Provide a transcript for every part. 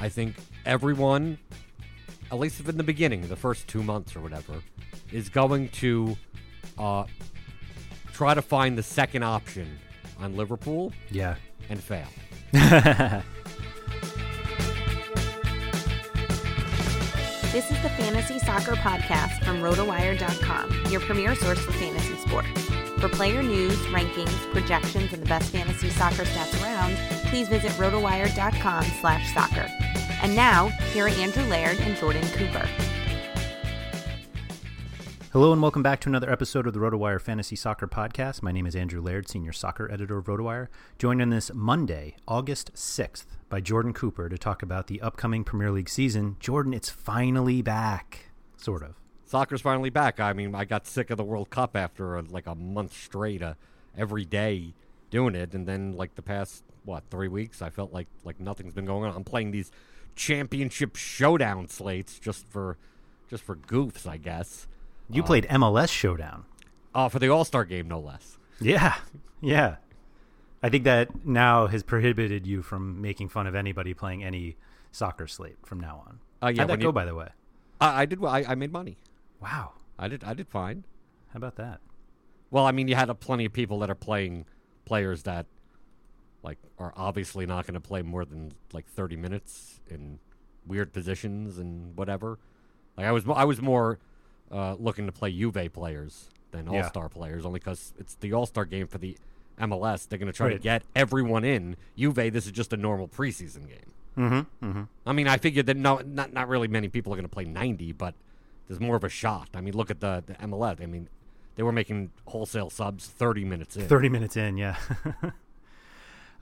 I think everyone, at least in the beginning, the first two months or whatever, is going to uh, try to find the second option on Liverpool Yeah. and fail. This is the Fantasy Soccer Podcast from RotoWire.com, your premier source for fantasy sports. For player news, rankings, projections, and the best fantasy soccer stats around, please visit RotoWire.com slash soccer. And now, here are Andrew Laird and Jordan Cooper. Hello and welcome back to another episode of the RotoWire Fantasy Soccer Podcast. My name is Andrew Laird, senior soccer editor of RotoWire, joined on this Monday, August 6th, by Jordan Cooper to talk about the upcoming Premier League season. Jordan, it's finally back, sort of. Soccer's finally back. I mean, I got sick of the World Cup after uh, like a month straight, uh, every day doing it, and then like the past what three weeks, I felt like like nothing's been going on. I'm playing these championship showdown slates just for just for goofs, I guess. You played MLS Showdown. Uh, for the All Star game, no less. Yeah, yeah. I think that now has prohibited you from making fun of anybody playing any soccer slate from now on. Uh, yeah, How'd that go, you- by the way? I, I did. I, I made money. Wow. I did. I did fine. How about that? Well, I mean, you had a plenty of people that are playing players that like are obviously not going to play more than like 30 minutes in weird positions and whatever. Like I was I was more uh, looking to play Juve players than All-Star players only cuz it's the All-Star game for the MLS. They're going to try to get everyone in. Juve this is just a normal preseason game. Mm-hmm. Mm-hmm. I mean, I figured that no not not really many people are going to play 90, but there's more of a shot. I mean, look at the, the MLS. I mean, they were making wholesale subs 30 minutes in. 30 minutes in, yeah.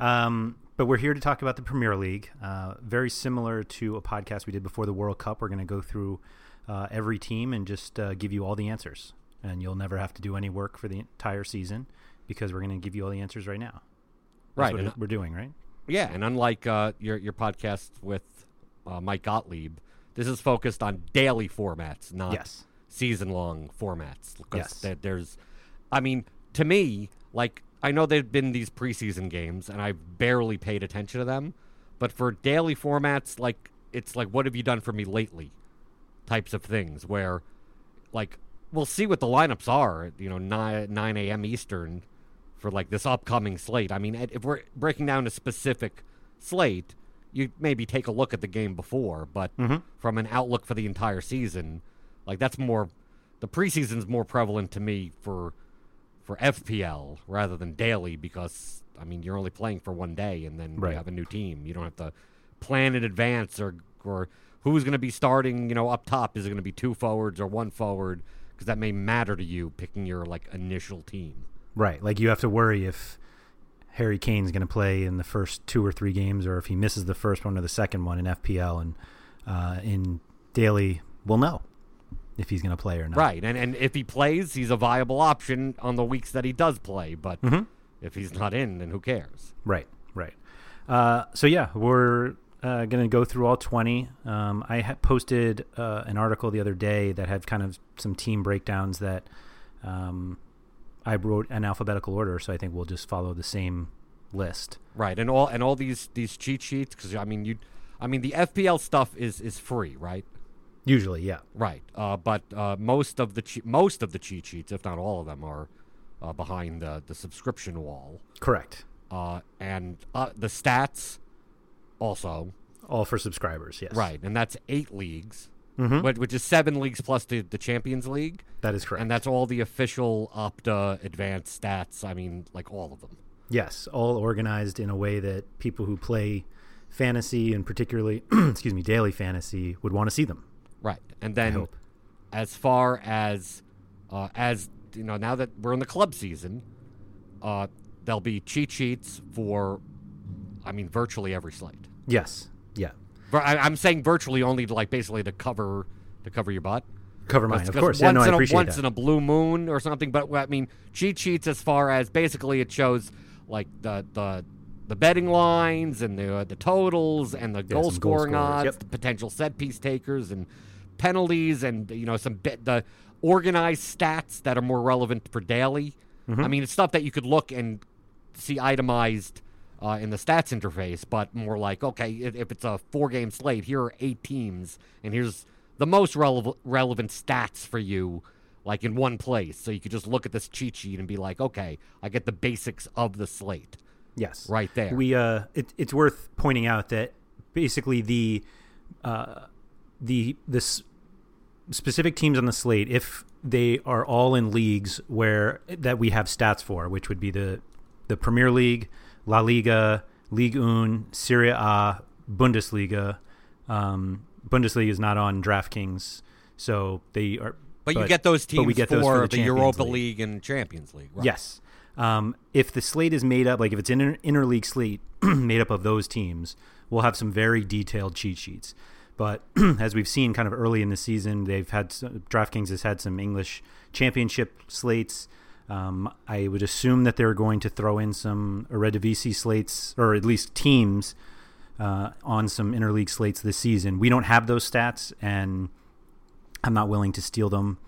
um, but we're here to talk about the Premier League. Uh, very similar to a podcast we did before the World Cup. We're going to go through uh, every team and just uh, give you all the answers. And you'll never have to do any work for the entire season because we're going to give you all the answers right now. That's Right, what we're doing, right? Yeah, and unlike uh, your your podcast with uh, Mike Gottlieb, this is focused on daily formats, not Yes. season long formats. Yes. there- there's, I mean, to me, like I know there've been these preseason games, and I've barely paid attention to them, but for daily formats, like it's like what have you done for me lately, types of things where, like we'll see what the lineups are. You know, nine nine a.m. Eastern for like this upcoming slate. I mean, if we're breaking down a specific slate, you maybe take a look at the game before, but Mm-hmm. from an outlook for the entire season, like that's more. The preseason's more prevalent to me for for FPL rather than daily because I mean you're only playing for one day and then Right. you have a new team. You don't have to plan in advance or or who's going to be starting. You know, up top is it going to be two forwards or one forward because that may matter to you picking your like initial team. Right. Like you have to worry if Harry Kane's going to play in the first two or three games, or if he misses the first one or the second one in FPL, and uh, in daily, we'll know if he's going to play or not. Right, and and if he plays, he's a viable option on the weeks that he does play. But Mhm. if he's not in, then who cares? Right. Right. Uh, so yeah, we're uh, going to go through all twenty. Um, I had posted uh, an article the other day that had kind of some team breakdowns that um, I wrote in alphabetical order. So I think we'll just follow the same list. Right, and all and all these these cheat sheets because I mean you, I mean the FPL stuff is is free, right? Usually, yeah. Right, uh, but uh, most of the che- most of the cheat sheets, if not all of them, are uh, behind the the subscription wall, Correct. uh, and uh, the stats also All for subscribers. Yes. right, and that's eight leagues, Mhm. which, which is seven leagues plus the the Champions League, That is correct. and that's all the official Opta advanced stats. I mean, like all of them. Yes, all organized in a way that people who play fantasy and particularly, excuse me, daily fantasy would want to see them. Right, and then as far as uh, as you know, now that we're in the club season, uh, there'll be cheat sheets for, I mean, virtually every slate. Yes. Yeah. I, I'm saying virtually only to like basically to cover to cover your butt. Cover mine, of course. Yeah, Once, no, I in, a, appreciate once that. in a blue moon or something, but I mean cheat sheets as far as basically it shows like the the the betting lines and the uh, the totals and the goal goal scoring scorers, odds, yep. the potential set piece takers and penalties and you know some bit the organized stats that are more relevant for daily. Mm-hmm. I mean, it's stuff that you could look and see itemized uh, in the stats interface, but more like, okay, if, it's a four game slate, here are eight teams, and here's the most relevant relevant stats for you, like in one place. So you could just look at this cheat sheet and be like, okay, I get the basics of the slate yes. right there. We uh, it, it's worth pointing out that basically the uh, the this specific teams on the slate, if they are all in leagues where that we have stats for, which would be the the Premier League, La Liga, Ligue 1, Serie A, Bundesliga. Um, Bundesliga is not on DraftKings, so they are. but, you get those teams but we get for, those for the, the, Europa League. League. and Champions League. Right? Yes. Um, if the slate is made up, like if it's an inter- interleague slate made up of those teams, we'll have some very detailed cheat sheets. But as we've seen kind of early in the season, they've had some, DraftKings has had some English championship slates. Um, I would assume that they're going to throw in some Eredivisie slates, or at least teams, uh, on some interleague slates this season. We don't have those stats, and I'm not willing to steal them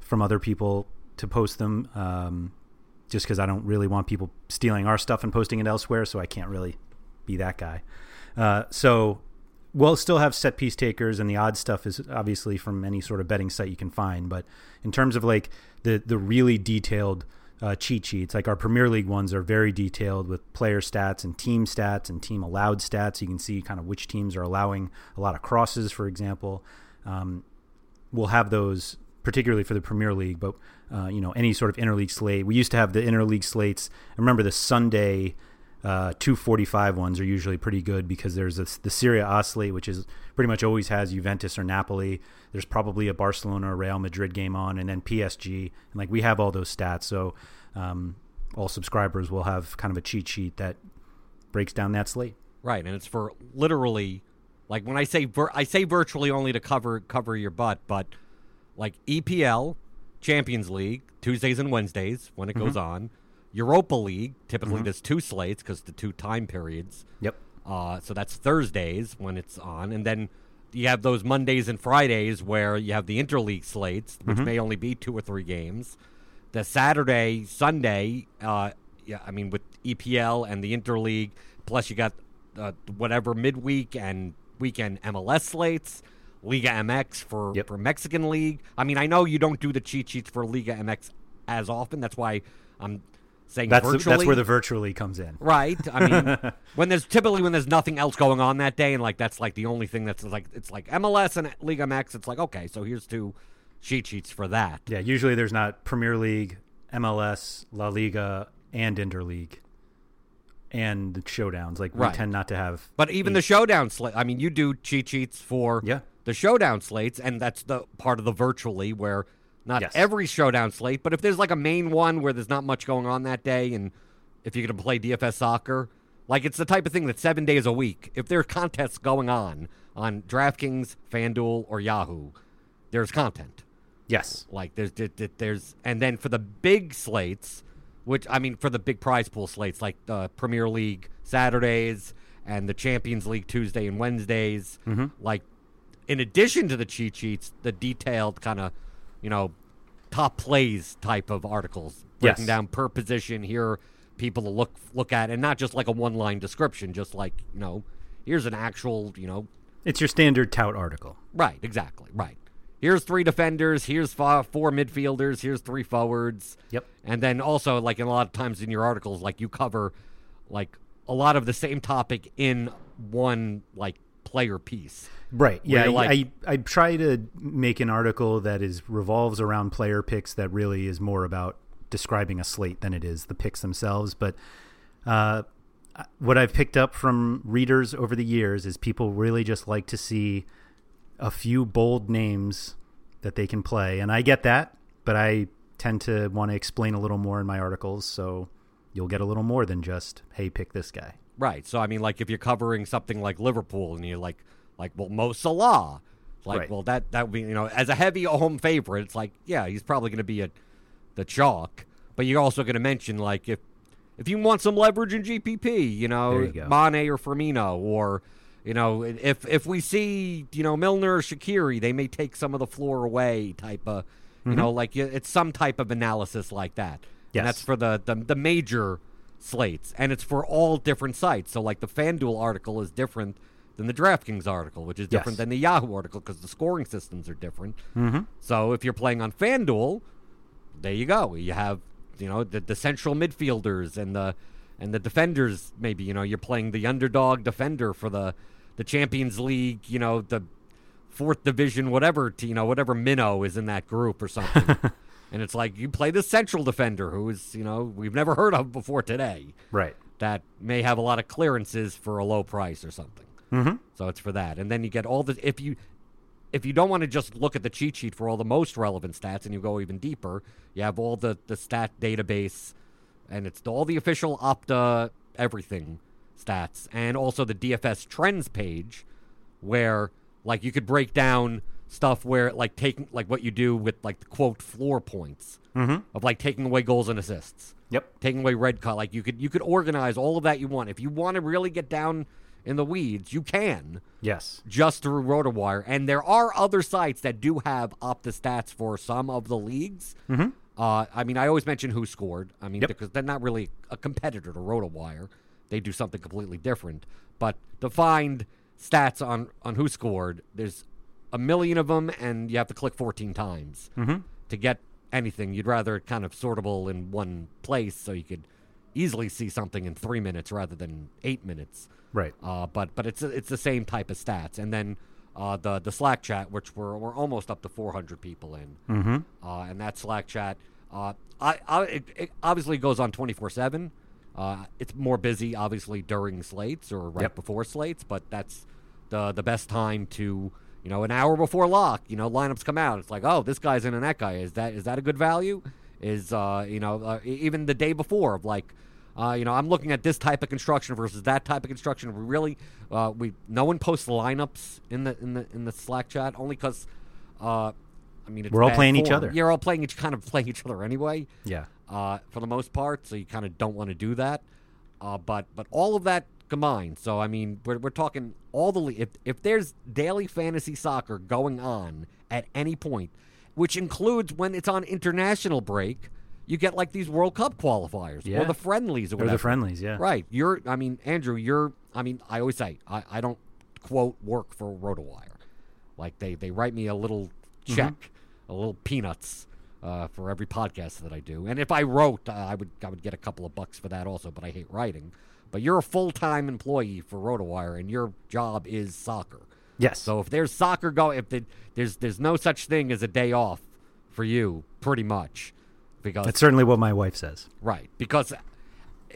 from other people to post them, um, just because I don't really want people stealing our stuff and posting it elsewhere. So I can't really be that guy. Uh, so we'll still have set piece takers, and the odd stuff is obviously from any sort of betting site you can find. But in terms of like the the really detailed uh, cheat sheets, like our Premier League ones are very detailed with player stats and team stats and team allowed stats. You can see kind of which teams are allowing a lot of crosses, for example. Um, we'll have those particularly for the Premier League, but uh, you know any sort of interleague slate. We used to have the interleague slates. I remember the Sunday uh, 245 ones are usually pretty good because there's this, the Serie A slate, which is pretty much always has Juventus or Napoli. There's probably a Barcelona or Real Madrid game on, and then PSG. And like we have all those stats, so um, all subscribers will have kind of a cheat sheet that breaks down that slate. Right, and it's for literally, like when I say vir- I say virtually only to cover cover your butt, but like EPL, Champions League, Tuesdays and Wednesdays when it goes on, Europa League typically there's two slates because the two time periods. Yep. Uh, so that's Thursdays when it's on, and then you have those Mondays and Fridays where you have the interleague slates, which may only be two or three games. The Saturday, Sunday, uh, yeah, I mean with EPL and the interleague, plus you got uh, whatever midweek and weekend MLS slates. Liga MX for Yep. for Mexican League. I mean, I know you don't do the cheat sheets for Liga MX as often. That's why I'm saying That's the, that's where the virtually comes in. Right. I mean, when there's typically when there's nothing else going on that day, and like that's like the only thing that's like it's like MLS and Liga MX. It's like okay, so here's two cheat sheets for that. Yeah, usually there's not Premier League, MLS, La Liga, and Interleague, and the showdowns. Like Right. we tend not to have. But even the showdown slate, I mean, you do cheat sheets for Yeah. the showdown slates, and that's the part of the virtually where not Yes. every showdown slate, but if there's like a main one where there's not much going on that day, and if you're going to play DFS soccer, like it's the type of thing that seven days a week, if there are contests going on on DraftKings, FanDuel, or Yahoo, there's content. yes, Like there's there- there- there's and then for the big slates, which I mean for the big prize pool slates like the Premier League Saturdays and the Champions League Tuesday and Wednesdays, mm-hmm. like in addition to the cheat sheets, the detailed kind of you know top plays type of articles breaking Yes. down per position here people to look look at and not just like a one line description just like you know here's an actual you know it's your standard tout article. Right, exactly. Right. Here's three defenders. Here's four, four midfielders. Here's three forwards. Yep. And then also, like in a lot of times in your articles, like you cover like a lot of the same topic in one like player piece. Right. Yeah. you're like- I, I try to make an article that is revolves around player picks that really is more about describing a slate than it is the picks themselves. But uh, what I've picked up from readers over the years is people really just like to see a few bold names that they can play, and I get that, but I tend to want to explain a little more in my articles, so you'll get a little more than just hey, pick this guy. Right. So I mean, like if you're covering something like Liverpool and you're like, like well, Mo Salah, it's like Right. well that that would be you know as a heavy home favorite, it's like yeah he's probably going to be a the chalk, but you're also going to mention like if if you want some leverage in GPP, you know you. Mane or Firmino or. You know, if if we see you know Milner or Shaqiri, they may take some of the floor away. Type of, you know, mm-hmm. like it's some type of analysis like that. Yes. And that's for the, the the major slates, and it's for all different sites. So, like the FanDuel article is different than the DraftKings article, which is different Yes. than the Yahoo article because the scoring systems are different. Mm-hmm. So, if you're playing on FanDuel, there you go. You have you know the, the central midfielders and the and the defenders. Maybe you know you're playing the underdog defender for the the Champions League. You know the fourth division, whatever you know, whatever minnow is in that group or something. and it's like you play the central defender, who is you know we've never heard of before today, Right. that may have a lot of clearances for a low price or something. Mm-hmm. So it's for that, and then you get all the if you if you don't want to just look at the cheat sheet for all the most relevant stats, and you go even deeper, you have all the the stat database, and it's all the official Opta everything stats, and also the DFS trends page, where like you could break down stuff where like taking like what you do with like the quote floor points Mm-hmm. of like taking away goals and assists Yep. taking away red card. Like you could you could organize all of that you want. If you want to really get down in the weeds, you can Yes. just through RotoWire. And there are other sites that do have Opta stats for some of the leagues. Mm-hmm. Uh, I mean, I always mention WhoScored. I mean, Yep. because they're not really a competitor to RotoWire. They do something completely different. But to find stats on on WhoScored, there's a million of them, and you have to click 14 times Mm-hmm. to get anything. You'd rather kind of sortable in one place so you could easily see something in three minutes rather than eight minutes. Right. Uh, but but it's it's the same type of stats. And then uh, the the Slack chat, which we're we're almost up to 400 people in, Mm-hmm. uh, and that Slack chat, uh, I, I it, it obviously goes on 24 seven. Uh, it's more busy, obviously, during slates or right Yep. before slates, but that's the the best time to you know an hour before lock. You know, lineups come out. It's like, oh, this guy's in and that guy is that is that a good value? Is uh, you know uh, even the day before of like. Uh, you know, I'm looking at this type of construction versus that type of construction. We really, uh, we no one posts lineups in the in the in the Slack chat only because, uh, I mean, it's We're all playing each other. You're all playing each kind of playing each other anyway Yeah. uh, for the most part, so you kind of don't want to do that. Uh, but but all of that combined, so I mean, we're, we're talking all the if if there's daily fantasy soccer going on at any point, which includes when it's on international break, you get like these World Cup qualifiers Yeah. or the friendlies or Or the friendlies, yeah. Right. You're. I mean, Andrew. You're. I mean, I always say I, I don't quote work for RotoWire. Like they they write me a little check, a little peanuts. Uh, for every podcast that I do, and if I wrote, uh, I would I would get a couple of bucks for that also. But I hate writing. But you're a full time employee for RotoWire, and your job is soccer. Yes. So if there's soccer going, if the, there's there's no such thing as a day off for you, pretty much, because That's certainly what my wife says. right because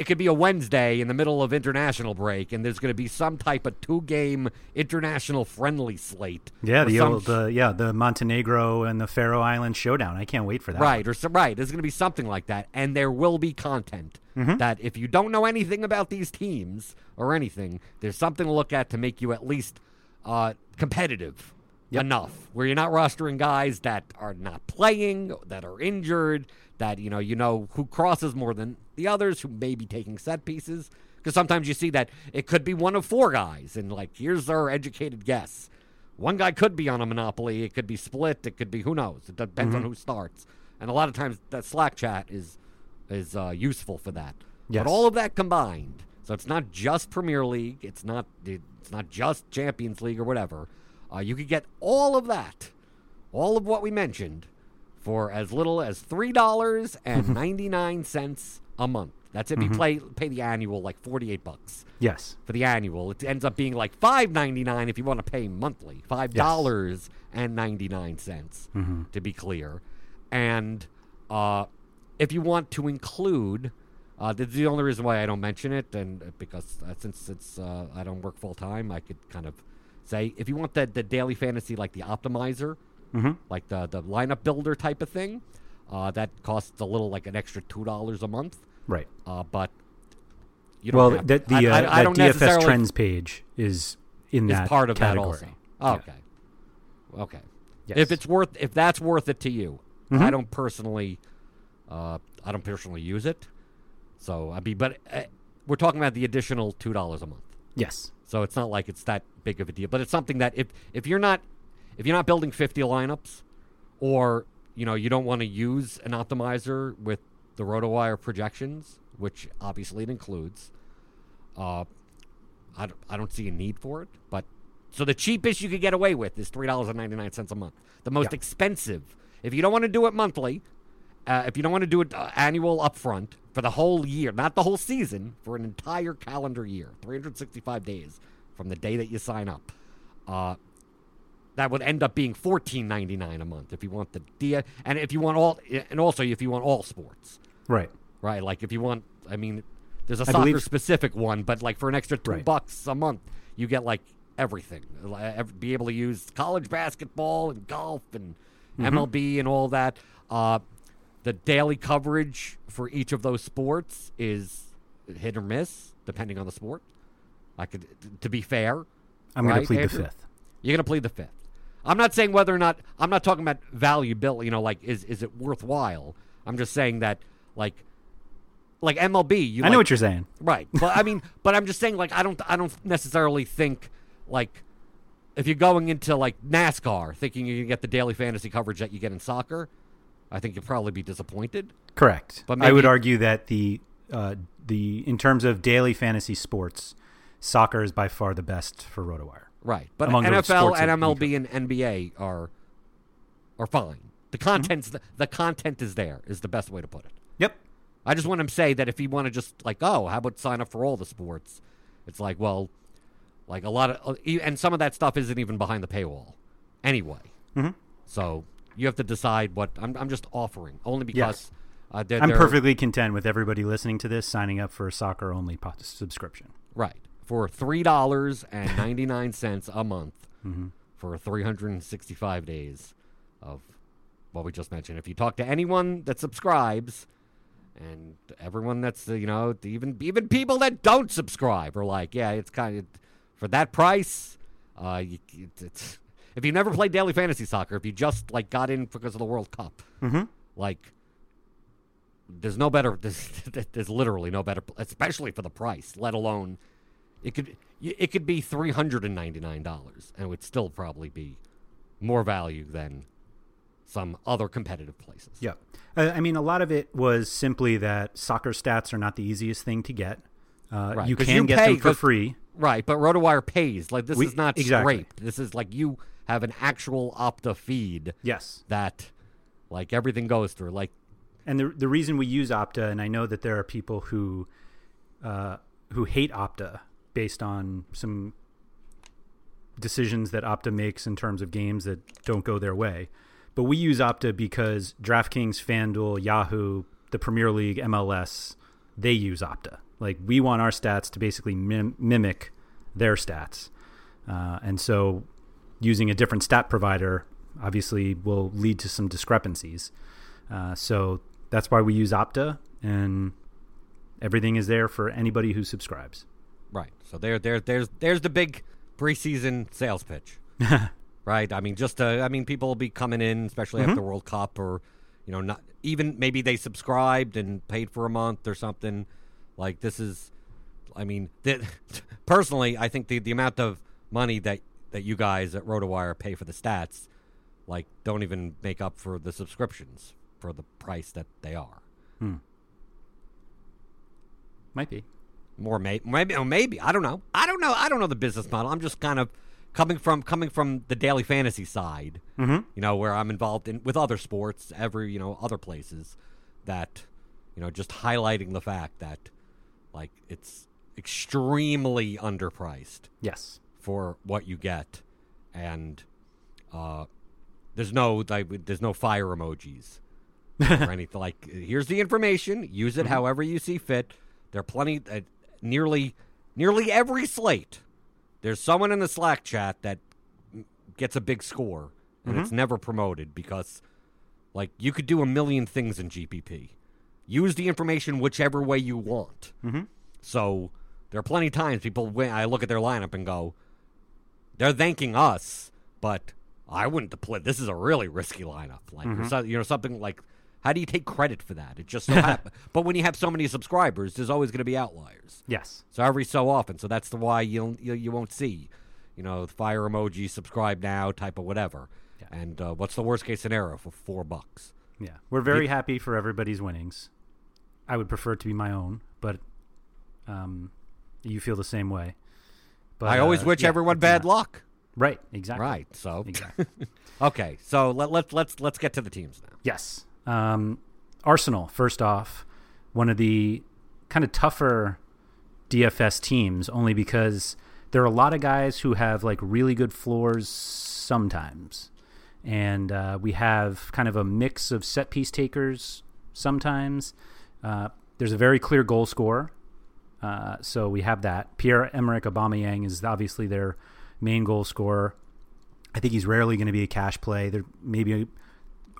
it could be a Wednesday in the middle of international break, and there's going to be some type of two game international friendly slate. Yeah, the some old uh, yeah the Montenegro and the Faroe Islands showdown. I can't wait for that. Right, or some, right. There's going to be something like that, and there will be content Mm-hmm. that if you don't know anything about these teams or anything, there's something to look at to make you at least uh, competitive Yep. enough, where you're not rostering guys that are not playing, that are injured, that you know you know who crosses more than the others, who may be taking set pieces. Because sometimes you see that it could be one of four guys, and like here's our educated guess. One guy could be on a monopoly. It could be split. It could be who knows. It depends Mm-hmm. on who starts. And a lot of times that Slack chat is is uh, useful for that. Yes. But all of that combined, so it's not just Premier League. It's not it's not just Champions League or whatever. Uh, you could get all of that, all of what we mentioned, for as little as three dollars and ninety nine cents a month. That's if Mm-hmm. you play pay the annual like forty eight bucks Yes. for the annual. It ends up being like five ninety nine if you want to pay monthly. Five dollars and ninety nine cents to be clear. And uh, if you want to include, uh, this is the only reason why I don't mention it, and uh, because uh, since it's uh, I don't work full time, I could kind of say if you want the the daily fantasy like the optimizer, like the the lineup builder type of thing, uh, that costs a little like an extra two dollars a month. Right. Uh, but you don't Well, have- that the I- uh, I- that don't DFS trends page is in is that part of category. that also. Okay. Okay. Yes. Mm-hmm. If it's worth, if that's worth it to you, I don't personally, uh, I don't personally use it. So I mean, but uh, we're talking about the additional two dollars a month. Yes. So it's not like it's that big of a deal. But it's something that if if you're not if you're not building 50 lineups, or you know you don't want to use an optimizer with the RotoWire projections, which obviously it includes, uh, I don't, I don't see a need for it. But so the cheapest you could get away with is three dollars and ninety nine cents a month. The most Yeah. expensive, if you don't want to do it monthly, uh, if you don't want to do it uh, annual upfront for the whole year, not the whole season, for an entire calendar year, 365 days from the day that you sign up, uh, that would end up being 14.99 a month if you want the dia, and if you want all, and also if you want all sports, Right. right? Like if you want, I mean, there's a I soccer believe- specific one, but like for an extra two Right. bucks a month, you get like everything. Be able to use college basketball and golf and Mm-hmm. MLB and all that. Uh, the daily coverage for each of those sports is hit or miss, depending on the sport. I could, to be fair, I'm going to plead Andrew? the fifth. you're going to plead the fifth. I'm not saying whether or not I'm not talking about valuability. You know, like is is it worthwhile? I'm just saying that like like MLB. You I know like- what you're saying. right, but I mean, but I'm just saying like I don't I don't necessarily think like if you're going into like NASCAR thinking you can get the daily fantasy coverage that you get in soccer, I think you'll probably be disappointed. Correct. But I would argue that the uh, the in terms of daily fantasy sports, soccer is by far the best for RotoWire. Right, but NFL and MLB and NBA are are fine. The Mm-hmm. the, the content is there is the best way to put it. Yep. I just want to say that if you want to just like, oh, how about sign up for all the sports? It's like, well, like a lot of, uh, and some of that stuff isn't even behind the paywall, anyway. Mhm. So you have to decide what I'm. I'm just offering only because uh, they're, I'm they're- perfectly content with everybody listening to this signing up for a soccer only po- subscription. right for three dollars and ninety nine cents a month Mm-hmm. for 365 days of what we just mentioned. If you talk to anyone that subscribes, and everyone that's you know even even people that don't subscribe are like, yeah, it's kind of for that price. Uh, you, it, it's if you never played daily fantasy soccer, if you just like got in because of the World Cup, Mhm. like there's no better. There's, there's literally no better, especially for the price. Let alone it could it could be three hundred and ninety nine dollars, and it would still probably be more value than some other competitive places. Yeah. Uh, I mean, a lot of it was simply that soccer stats are not the easiest thing to get. Uh, Right, you can you get pay them for free. Right, but RotoWire pays. Like this We- is not exactly. scraped. This is like you have an actual Opta feed Yes. that like everything goes through. Like And the the reason we use Opta, and I know that there are people who uh, who hate Opta based on some decisions that Opta makes in terms of games that don't go their way. But we use Opta because DraftKings, FanDuel, Yahoo, the Premier League, MLS, they use Opta. Like we want our stats to basically mim- mimic their stats, uh, and so using a different stat provider obviously will lead to some discrepancies. Uh, so that's why we use Opta, and everything is there for anybody who subscribes. Right. So there, there, there's, there's the big preseason sales pitch. right. I mean, just, uh, I mean, people will be coming in, especially after World Cup, or you know, not even maybe they subscribed and paid for a month or something. Like this is, I mean, personally, I think the the amount of money that that you guys at RotoWire pay for the stats, like, don't even make up for the subscriptions for the price that they are. Hmm. Might be. More may- maybe or maybe I don't know. I don't know. I don't know the business model. I'm just kind of coming from coming from the daily fantasy side. Mm-hmm. You know, where I'm involved in with other sports, every you know other places that you know just highlighting the fact that like it's extremely underpriced Yes. for what you get, and uh, there's no like, there's no fire emojis or anything. Like here's the information, use it however you see fit. There are plenty, uh, nearly nearly every slate. There's someone in the Slack chat that gets a big score, and it's never promoted because, like, you could do a million things in GPP. Use the information whichever way you want. Mm-hmm. So there are plenty of times people when I look at their lineup and go, they're thanking us, but I wouldn't deploy. This is a really risky lineup. Like so- you know something like, how do you take credit for that? It just so happens. But when you have so many subscribers, there's always going to be outliers. Yes. So every so often, so that's the why you'll you, you won't see, you know, the fire emoji, subscribe now type of whatever. Yeah. And uh, what's the worst case scenario for four bucks? Yeah. We're very happy for everybody's winnings. I would prefer it to be my own, but um, you feel the same way. But I always uh, wish yeah, everyone bad not- luck. Right. Exactly. Right. So Exactly. okay. So let let let's let's get to the teams now. Yes. Um, Arsenal, first off, one of the kind of tougher DFS teams, only because there are a lot of guys who have like really good floors sometimes. And uh, we have kind of a mix of set piece takers sometimes. Uh, there's a very clear goal scorer. Uh, so we have that. Pierre Emerick Aubameyang is obviously their main goal scorer. I think he's rarely going to be a cash play. There maybe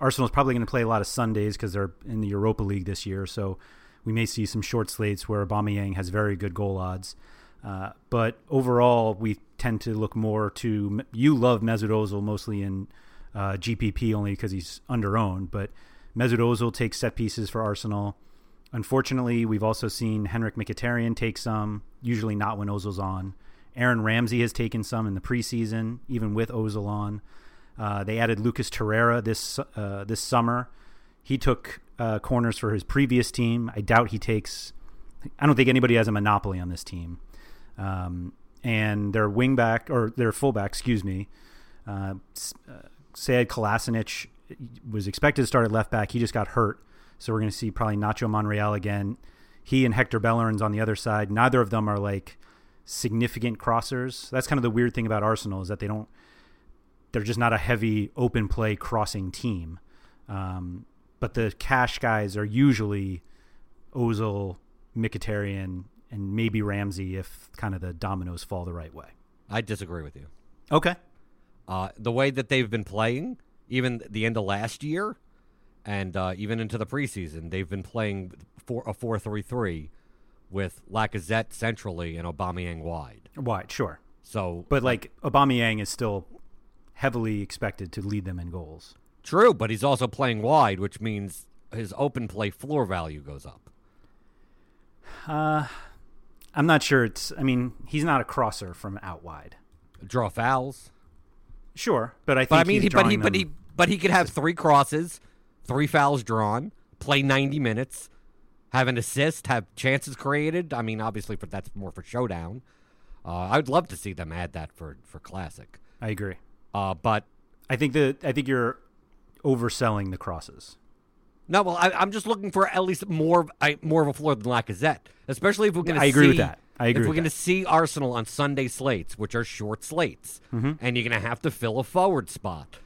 Arsenal's probably going to play a lot of Sundays because they're in the Europa League this year. So we may see some short slates where Aubameyang has very good goal odds. Uh, but overall, we tend to look more to you love Mesut Ozil mostly in uh, GPP only because he's under owned. But Mesut Ozil takes set pieces for Arsenal. Unfortunately, we've also seen Henrikh Mkhitaryan take some, usually not when Ozil's on. Aaron Ramsey has taken some in the preseason, even with Ozil on. Uh, they added Lucas Torreira this uh, this summer. He took uh, corners for his previous team. I doubt he takes. I don't think anybody has a monopoly on this team. Um, and their wingback or their fullback, excuse me, uh, uh, Sead Kolasinac was expected to start at left back. He just got hurt, so we're going to see probably Nacho Monreal again. He and Hector Bellerin's on the other side. Neither of them are like significant crossers. That's kind of the weird thing about Arsenal is that they don't. They're just not a heavy open play crossing team. Um, but the cash guys are usually Ozil, Mkhitaryan, and maybe Ramsey if kind of the dominoes fall the right way. I disagree with you. Okay. Uh, the way that they've been playing, even the end of last year, and uh, even into the preseason, they've been playing four, a four-three-three with Lacazette centrally and Aubameyang wide. Wide, sure. So, But like Aubameyang is still heavily expected to lead them in goals. true, but he's also playing wide, which means his open play floor value goes up. Uh, I'm not sure it's. I mean, he's not a crosser from out wide. Draw fouls, Sure, but I think. but I mean, he's he, but he, but he, but he could have three crosses, three fouls drawn, play 90 minutes, have an assist, have chances created. I mean, obviously, for that's more for showdown. Uh, I would love to see them add that for for classic. I agree. Uh, but I think the I think you're overselling the crosses. no, well, I, I'm just looking for at least more of- I, more of a floor than Lacazette, especially if we're going to. I agree with that. I agree If we're going to see Arsenal on Sunday slates, which are short slates, Mm-hmm. and you're going to have to fill a forward spot.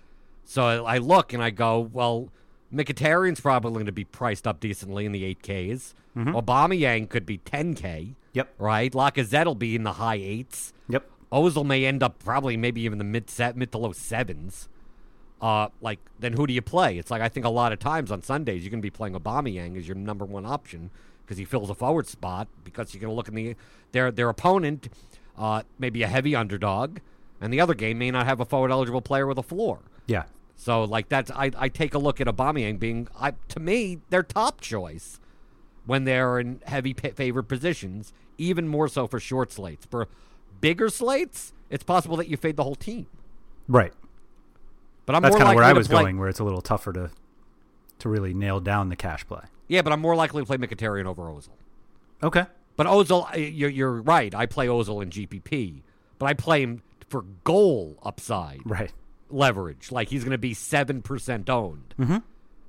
So I, I look and I go, well, Mkhitaryan's probably going to be priced up decently in the 8Ks. Mm-hmm. Aubameyang could be 10K. Yep. Right? Lacazette will be in the high eights. Yep. Ozil may end up probably maybe even the mid set mid to low sevens. Uh, like then who do you play? It's like I think a lot of times on Sundays you're going to be playing Aubameyang as your number one option because he fills a forward spot because you're going to look in the their their opponent, uh, maybe a heavy underdog, and the other game may not have a forward eligible player with a floor. Yeah. So like that's I, I take a look at Aubameyang being I, to me their top choice when they're in heavy pa favored positions, even more so for short slates. For bigger slates, it's possible that you fade the whole team. Right. But I'm That's kind of where I was play, going, where it's a little tougher to to really nail down the cash play. Yeah, but I'm more likely to play Mkhitaryan over Ozil. Okay. But Ozil, uh, you're, you're right. I play Ozil in GPP, but I play him for goal upside. Right. leverage. Like he's going to be seven percent owned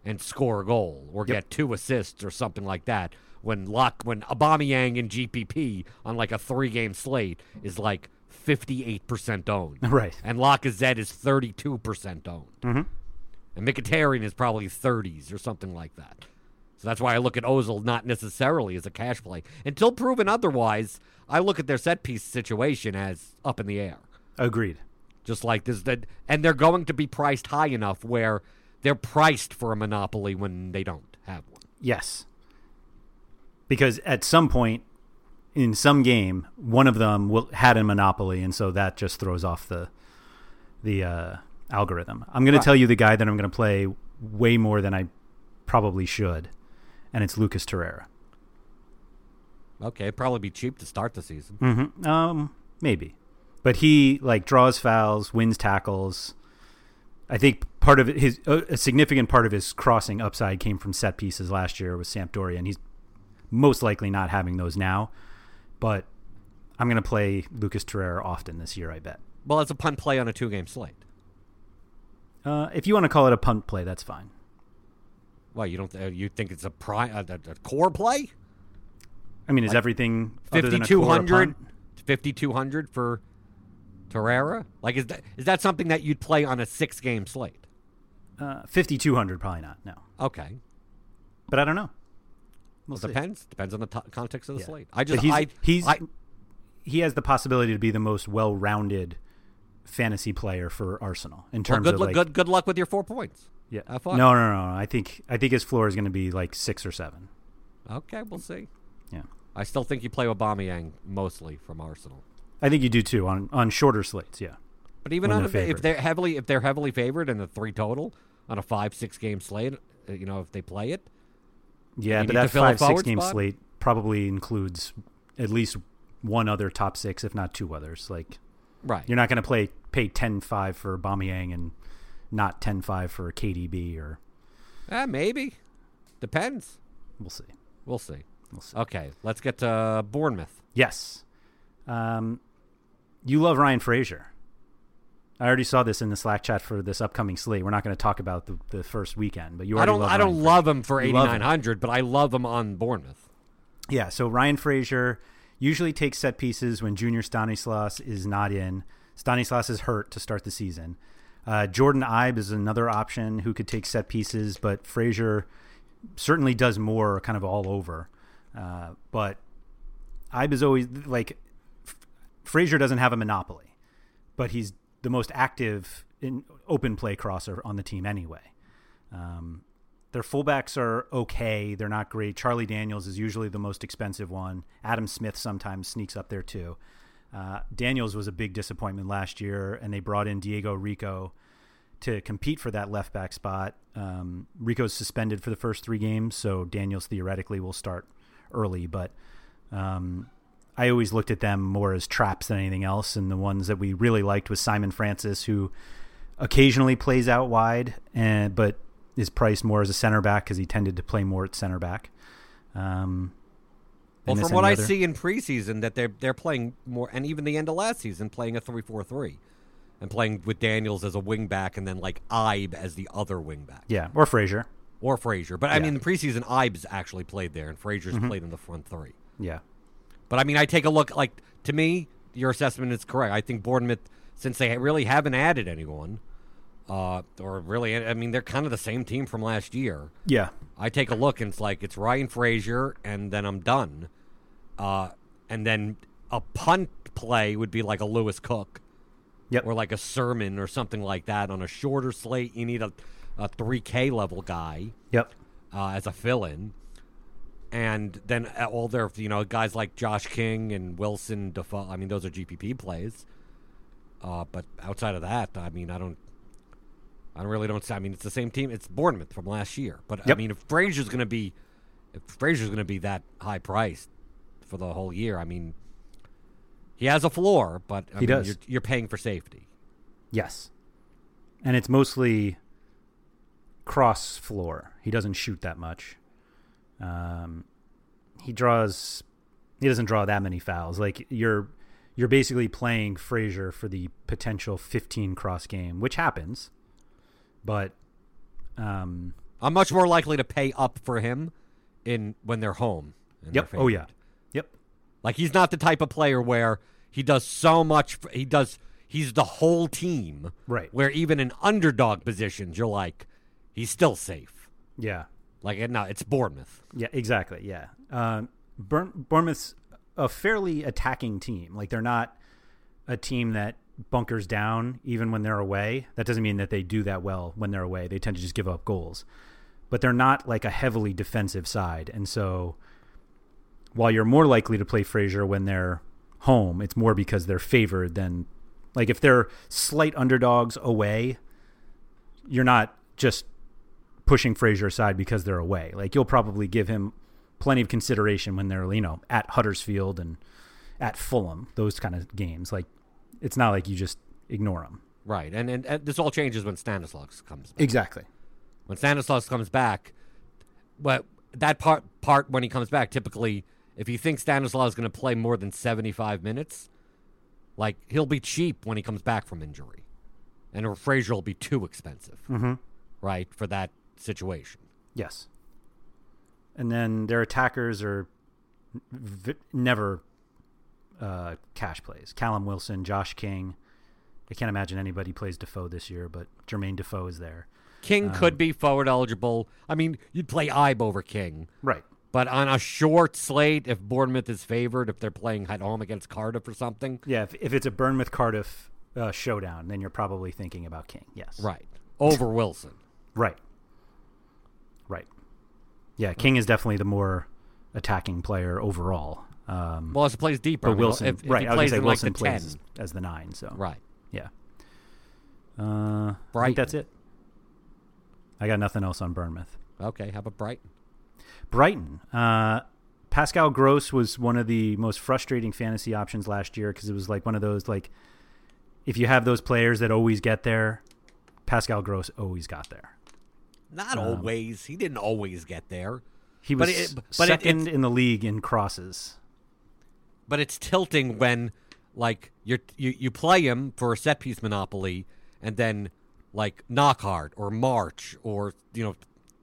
and score a goal or get two assists or something like that. When Lock, when Aubameyang in GPP on like a three game slate is like fifty eight percent owned, Right. and Lacazette is thirty two percent owned, mm-hmm. and Mkhitaryan is probably thirties or something like that. So that's why I look at Ozil not necessarily as a cash play until proven otherwise. I look at their set piece situation as up in the air Agreed. just like this that and they're going to be priced high enough where they're priced for a monopoly when they don't have one Yes. Because at some point in some game, one of them will had a monopoly, and so that just throws off the the uh, algorithm. I'm going to tell you the guy that I'm going to play way more than I probably should, and it's Lucas Torreira. okay probably be cheap to start the season hmm Um, maybe, but he like draws fouls, wins tackles. I think part of his a significant part of his crossing upside came from set pieces last year with Sampdoria, and he's most likely not having those now. But I'm going to play Lucas Torreira often this year. I bet. well it's a punt play on a two game slate Uh, if you want to call it a punt play, that's fine. well you don't uh, you think it's a, pri- a, a, a core play I mean, is everything other 5200 core a punt? 5200 for Torreira like is that is that something that you'd play on a six game slate Uh, 5200 probably not. No, okay but I don't know. We'll It depends depends on the t- context of the Yeah. slate I But just he's, I he's I, he has the possibility to be the most well-rounded fantasy player for Arsenal in well, terms good, of like good good luck with your four points yeah. Have fun. No, no, no, no. I think I think his floor is going to be like six or seven. okay we'll see Yeah, I still think you play Aubameyang mostly from Arsenal. I think you do too on on shorter slates. Yeah, But even When on, they're if they're heavily if they're heavily favored in the three total on a five six game slate, uh, you know if they play it, yeah, but that five six game spot? slate probably includes at least one other top six, if not two others. Like right? you're not going to play pay 10-5 for Bamiyang and not 10-5 for KDB or Eh, maybe depends. we'll see. We'll see. We'll see. Okay, let's get to Bournemouth. Yes. Um, you love Ryan Fraser. I already saw this in the Slack chat for this upcoming slate. We're not going to talk about the, the first weekend, but you I don't I don't Ryan love him for eighty nine hundred, but I love him on Bournemouth. Yeah, so Ryan Fraser usually takes set pieces when Junior Stanislas is not in. Stanislas is hurt to start the season. Uh, Jordan Ibe is another option who could take set pieces, but Fraser certainly does more kind of all over. Uh, but Ibe is always like F- Fraser doesn't have a monopoly, but he's the most active in open play crosser on the team anyway. Um, their fullbacks are okay. They're not great. Charlie Daniels is usually the most expensive one. Adam Smith sometimes sneaks up there too. Uh, Daniels was a big disappointment last year, and they brought in Diego Rico to compete for that left back spot. Um, Rico's suspended for the first three games, so Daniels theoretically will start early. But um, I always looked at them more as traps than anything else. And the ones that we really liked was Simon Francis, who occasionally plays out wide, and but is priced more as a center back because he tended to play more at center back. Um, Well, from what I other- see in preseason, that they're they're playing more, and even the end of last season, playing a three four three. and playing with Daniels as a wingback and then like Ibe as the other wingback. Yeah, or Fraser. Or Fraser. But I mean, the preseason, Ibe's actually played there, and Fraser's Mm-hmm. played in the front three. Yeah. But I mean, I take a look. Like to me, your assessment is correct. I think Bournemouth, since they really haven't added anyone, uh, or really, I mean, they're kind of the same team from last year. Yeah. I take a look and it's like it's Ryan Fraser, and then I'm done. Uh, and then a punt play would be like a Lewis Cook, Yep. or like a Surman or something like that on a shorter slate. You need a a 3K level guy Yep. uh, as a fill-in, and then all their you know guys like Josh King and Wilson Defoe. I mean, those are GPP plays. Uh, but outside of that, I mean, I don't, I don't really don't. I mean, it's the same team. It's Bournemouth from last year. But I mean, if Fraser's going to be, if Fraser's going to be that high priced for the whole year, I mean, he has a floor, but I He mean, does. You're, you're paying for safety. Yes. And it's mostly cross floor. He doesn't shoot that much. Um, he draws. He doesn't draw that many fouls. Like you're, you're basically playing Fraser for the potential 15 cross game, which happens. But, um, I'm much more likely to pay up for him in when they're home. yep. they're Oh yeah. Yep. Like he's not the type of player where he does so much. He does. He's the whole team. Right. Where even in underdog positions, you're like, he's still safe. Yeah. Like no, it's Bournemouth. Yeah, exactly. Yeah. Uh, Burn- Bournemouth's a fairly attacking team. Like they're not a team that bunkers down even when they're away. That doesn't mean that they do that well when they're away. They tend to just give up goals. But they're not like a heavily defensive side. And so while you're more likely to play Fraser when they're home, it's more because they're favored than like if they're slight underdogs away, you're not just pushing Fraser aside because they're away. Like you'll probably give him plenty of consideration when they're you know at Huddersfield and at Fulham, those kind of games. Like it's not like you just ignore them. Right. And, and and this all changes when Stanislas comes. back. Exactly. When Stanislas comes back, but that part part when he comes back, typically, if you think Stanislas is going to play more than seventy five minutes, like he'll be cheap when he comes back from injury, and Fraser will be too expensive, Mm-hmm. right, for that situation. Yes. And then their attackers are v- never uh, cash plays. Callum Wilson, Josh King. I can't imagine anybody plays Defoe this year, but Jermaine Defoe is there. King Um, could be forward eligible. I mean, you'd play Ibe over King. Right. But on a short slate, if Bournemouth is favored, if they're playing at home against Cardiff or something, Yeah, if, if it's a Bournemouth Cardiff uh, showdown, then you're probably thinking about King. Yes. right, over Wilson. Right. Right. Yeah, King is definitely the more attacking player overall. Um, Well, as he plays deeper, I mean, Wilson, if, if right? he I was plays gonna say Wilson like plays 10, as, as the nine. So right. yeah. Uh, I think that's it. I got nothing else on Bournemouth. Okay, how about Brighton? Brighton. Uh, Pascal Gross was one of the most frustrating fantasy options last year because it was like one of those like if you have those players that always get there, Pascal Gross always got there. Not always. He didn't always get there. He But was it- but it- second it's- in the league in crosses. but it's tilting when like you're, you you play him for a set piece monopoly and then like Knockaert or March or you know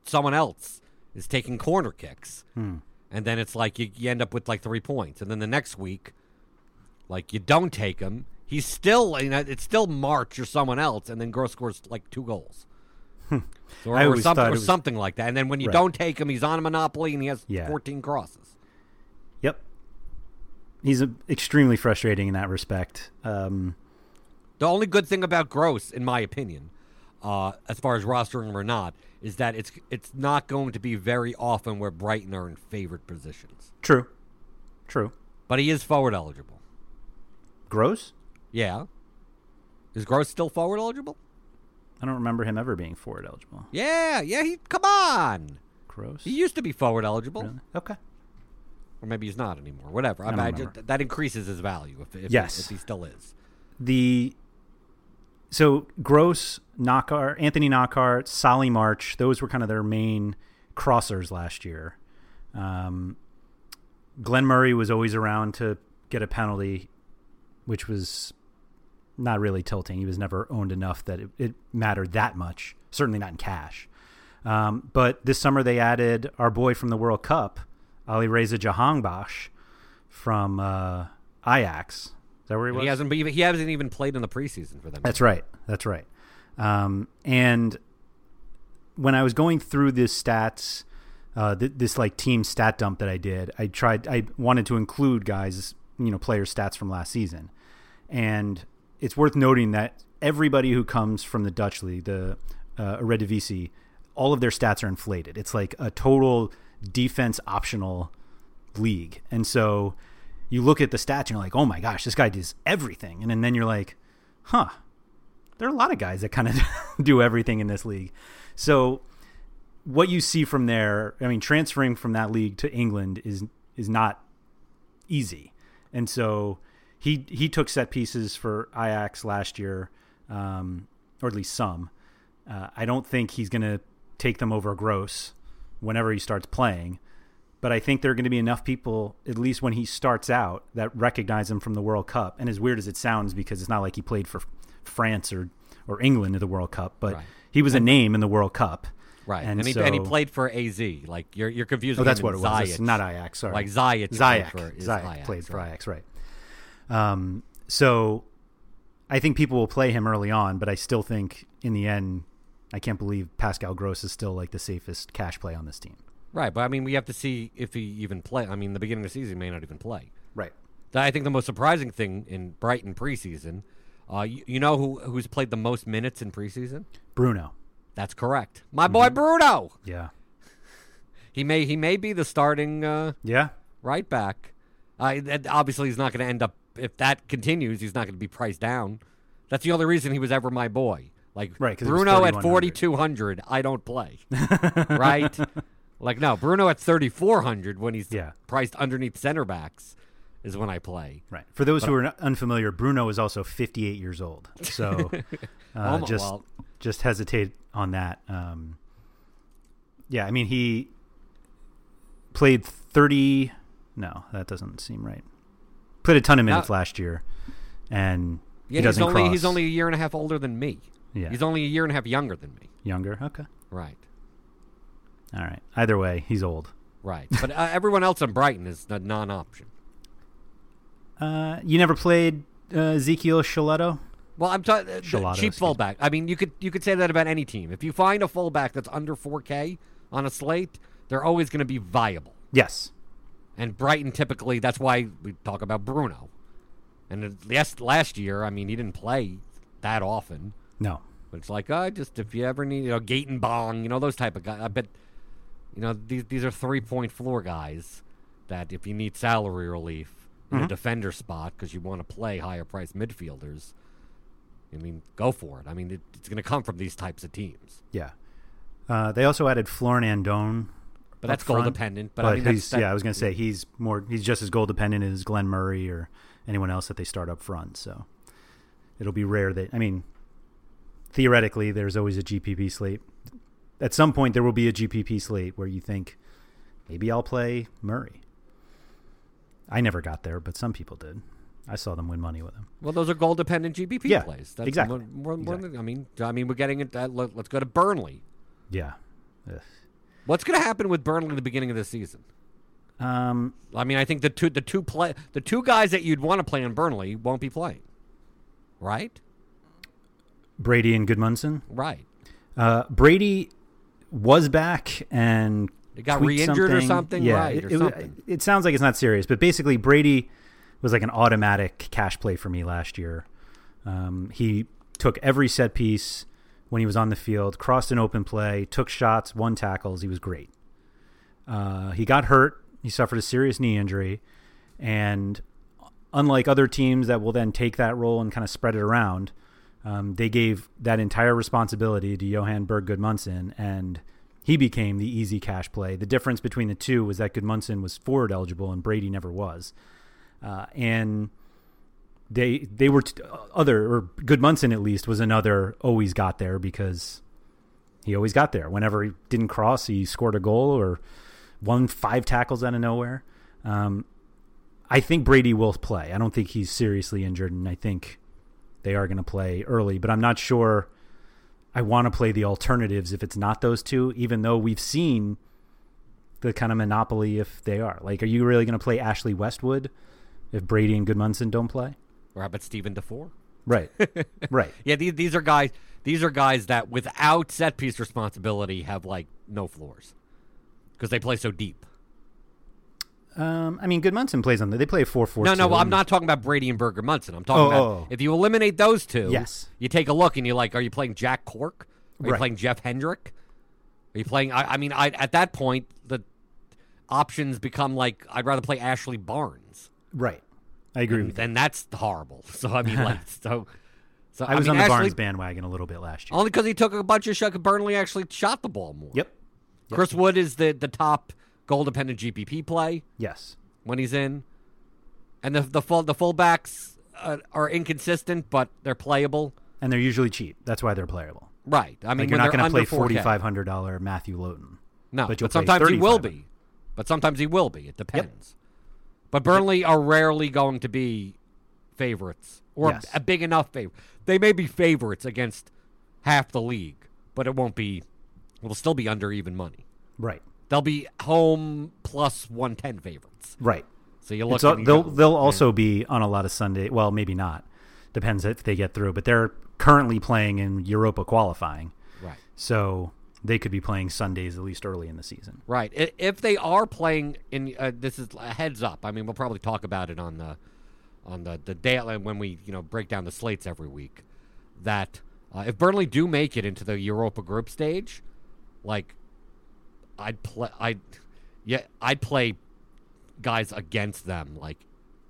someone else is taking corner kicks Hmm. and then it's like you, you end up with like three points and then the next week like you don't take him he's still you know, it's still March or someone else and then Gross scores like two goals or, Hmm. I or something, or was- something like that and then when you Right. don't take him he's on a monopoly and he has Yeah. 14 crosses Yep. He's uh extremely frustrating in that respect. Um, The only good thing about Gross, in my opinion, uh, as far as rostering him or not, is that it's it's not going to be very often where Brighton are in favored positions. true. True. But he is forward eligible. Gross? Yeah. Is Gross still forward eligible? I don't remember him ever being forward eligible. Yeah, yeah. He come on. Gross? He used to be forward eligible, Really? Okay. or maybe he's not anymore. Whatever. I, I imagine remember. that increases his value if if, Yes. if he still is. the so Gross, Knockaert, Anthony Knockaert, Solly March, those were kind of their main crossers last year. Um, Glenn Murray was always around to get a penalty, which was not really tilting. He was never owned enough that it, it mattered that much. Certainly not in cash. Um, but this summer they added our boy from the World Cup, Ali Reza Jahanbakhsh from uh, Ajax. Is that where he was? He hasn't. He hasn't even played in the preseason for them. That's right. That's right. Um, and when I was going through this stats, uh, th- this like team stat dump that I did, I tried. I wanted to include guys, you know, player stats from last season, and it's worth noting that everybody who comes from the Dutch league, the uh, Eredivisie, all of their stats are inflated. It's like a total defense optional league, and so you look at the stats and you're like, oh my gosh, this guy does everything, and, and then you're like, huh, there are a lot of guys that kind of do everything in this league. So what you see from there, I mean, transferring from that league to England is is not easy, and so he he took set pieces for Ajax last year, um, or at least some. Uh, I don't think he's going to take them over Gross whenever he starts playing, but I think there are going to be enough people, at least when he starts out, that recognize him from the World Cup. And as weird as it sounds, because it's not like he played for France or or England in the World Cup, but Right. he was a name in the World Cup. Right, And, and, he, so, and he played for AZ. Like you're you're confusing. Oh, that's what it was. It's not Ajax. Sorry, Like Ziyech played Ziyech. for- is Ajax, played for right. Ajax, right? Um, so I think people will play him early on, but I still think in the end, I can't believe Pascal Gross is still like the safest cash play on this team. Right, but I mean, we have to see if he even play. I mean, the beginning of the season he may not even play. Right. I think the most surprising thing in Brighton preseason, uh, you, you know who who's played the most minutes in preseason? Bruno. That's correct, my boy Mm-hmm. Bruno. Yeah. He may he may be the starting uh, Yeah. right back. Uh, obviously, he's not going to end up. If that continues, he's not going to be priced down. That's the only reason he was ever my boy. Like Right, Bruno at forty two hundred, I don't play. right? Like no, Bruno at thirty four hundred when he's Yeah. priced underneath center backs is when I play. Right. For those who are unfamiliar, Bruno is also 58 years old. So uh, just well- just hesitate on that. Um, yeah, I mean he played 30. No, that doesn't seem right. Played a ton of minutes last year, and Yeah, he doesn't he's only cross. he's only a year and a half older than me. Yeah. He's only a year and a half younger than me. younger. Okay, Right. all right. Either way, he's old. Right. But uh, everyone else in Brighton is a non-option. Uh, you never played uh, Ezequiel Schelotto? Well, I'm talking uh, cheap fullback. I mean, you could you could say that about any team. If you find a fullback that's under 4K on a slate, they're always going to be viable. Yes. And Brighton typically, that's why we talk about Bruno. And yes, last year, I mean, he didn't play that often. No. But it's like, uh, just if you ever need, you know, Gaëtan Bong, you know, those type of guys. I bet, you know, these these are three point floor guys that if you need salary relief in Mm-hmm. a defender spot because you want to play higher priced midfielders, I mean, go for it. I mean, it, it's going to come from these types of teams. Yeah. Uh, they also added Florin Andone. But that's goal dependent. But, I mean, he's, that, yeah, I was going to say he's more he's just as goal dependent as Glenn Murray or anyone else that they start up front. So it'll be rare that I mean, theoretically, there's always a GPP slate. At some point, there will be a GPP slate where you think maybe I'll play Murray. I never got there, but some people did. I saw them win money with him. Well, those are goal dependent GPP Yeah, plays. That's exactly. more- more- more Exactly. than- I mean, I mean, we're getting it. Uh, let, let's go to Burnley. Yeah. Ugh. What's going to happen with Burnley at the beginning of the season? Um, I mean, I think the two the two play the two guys that you'd want to play in Burnley won't be playing. Right? Brady and Gudmundsson. Right. Uh, Brady was back and He got re-injured or something. something? Yeah, Right, it, it- something. it sounds like it's not serious, but basically Brady was like an automatic cash play for me last year. Um, he took every set piece when he was on the field, crossed an open play, took shots, won tackles. He was great. Uh, he got hurt. He suffered a serious knee injury, and unlike other teams that will then take that role and kind of spread it around, um, they gave that entire responsibility to Johan Berg Gudmundsson, and he became the easy cash play. The difference between the two was that Gudmundsson was forward eligible and Brady never was, uh, and they they were t- other or Gudmundsson at least was another always got there because he always got there. Whenever he didn't cross, he scored a goal or won five tackles out of nowhere. Um, I think Brady will play. I don't think he's seriously injured, and I think they are going to play early, but I'm not sure I want to play the alternatives if it's not those two, even though we've seen the kind of monopoly if they are. Like, are you really going to play Ashley Westwood if Brady and Gudmundsson don't play? Or how about Steven Defour? Right, right. Yeah, these, these are guys. These are guys that without set piece responsibility have like no floors because they play so deep. Um, I mean, Gudmundsson plays on the. They play four four. No, no, I'm not talking about Brady and Burger Munson. I'm talking Oh, about oh. if you eliminate those two. Yes. You take a look and you're like, are you playing Jack Cork? Are you playing Jeff Hendrick? Are you playing? I, I mean, I at that point the options become like I'd rather play Ashley Barnes. Right, I agree with that. Then that's horrible. So I mean, like, so. So I was mean, on the Ashley, Barnes bandwagon a little bit last year. only because he took a bunch of shots. Burnley actually shot the ball more. Yep. Chris Wood is the the top goal dependent GPP play Yes. when he's in, and the the full the fullbacks uh, are inconsistent, but they're playable. And they're usually cheap. That's why they're playable. Right. I mean, Like you're not going to play forty five hundred dollar Matthew Lowton. No, but but, sometimes he will be. But sometimes he will be. It depends. But Burnley are rarely going to be favorites or Yes. a big enough favorite. They may be favorites against half the league, but it won't be. It'll still be under even money. Right. They'll be home plus one ten favorites. Right. So you look. Al- they'll go, they'll "Man, also be on a lot of Sunday. Well, maybe not. Depends if they get through. But they're currently playing in Europa qualifying, right. so they could be playing Sundays at least early in the season. Right. If they are playing in, uh, this is a heads up. I mean, we'll probably talk about it on the on the the day uh, when we you know break down the slates every week. That uh, if Burnley do make it into the Europa group stage, like I'd play, I'd yeah, I'd play guys against them like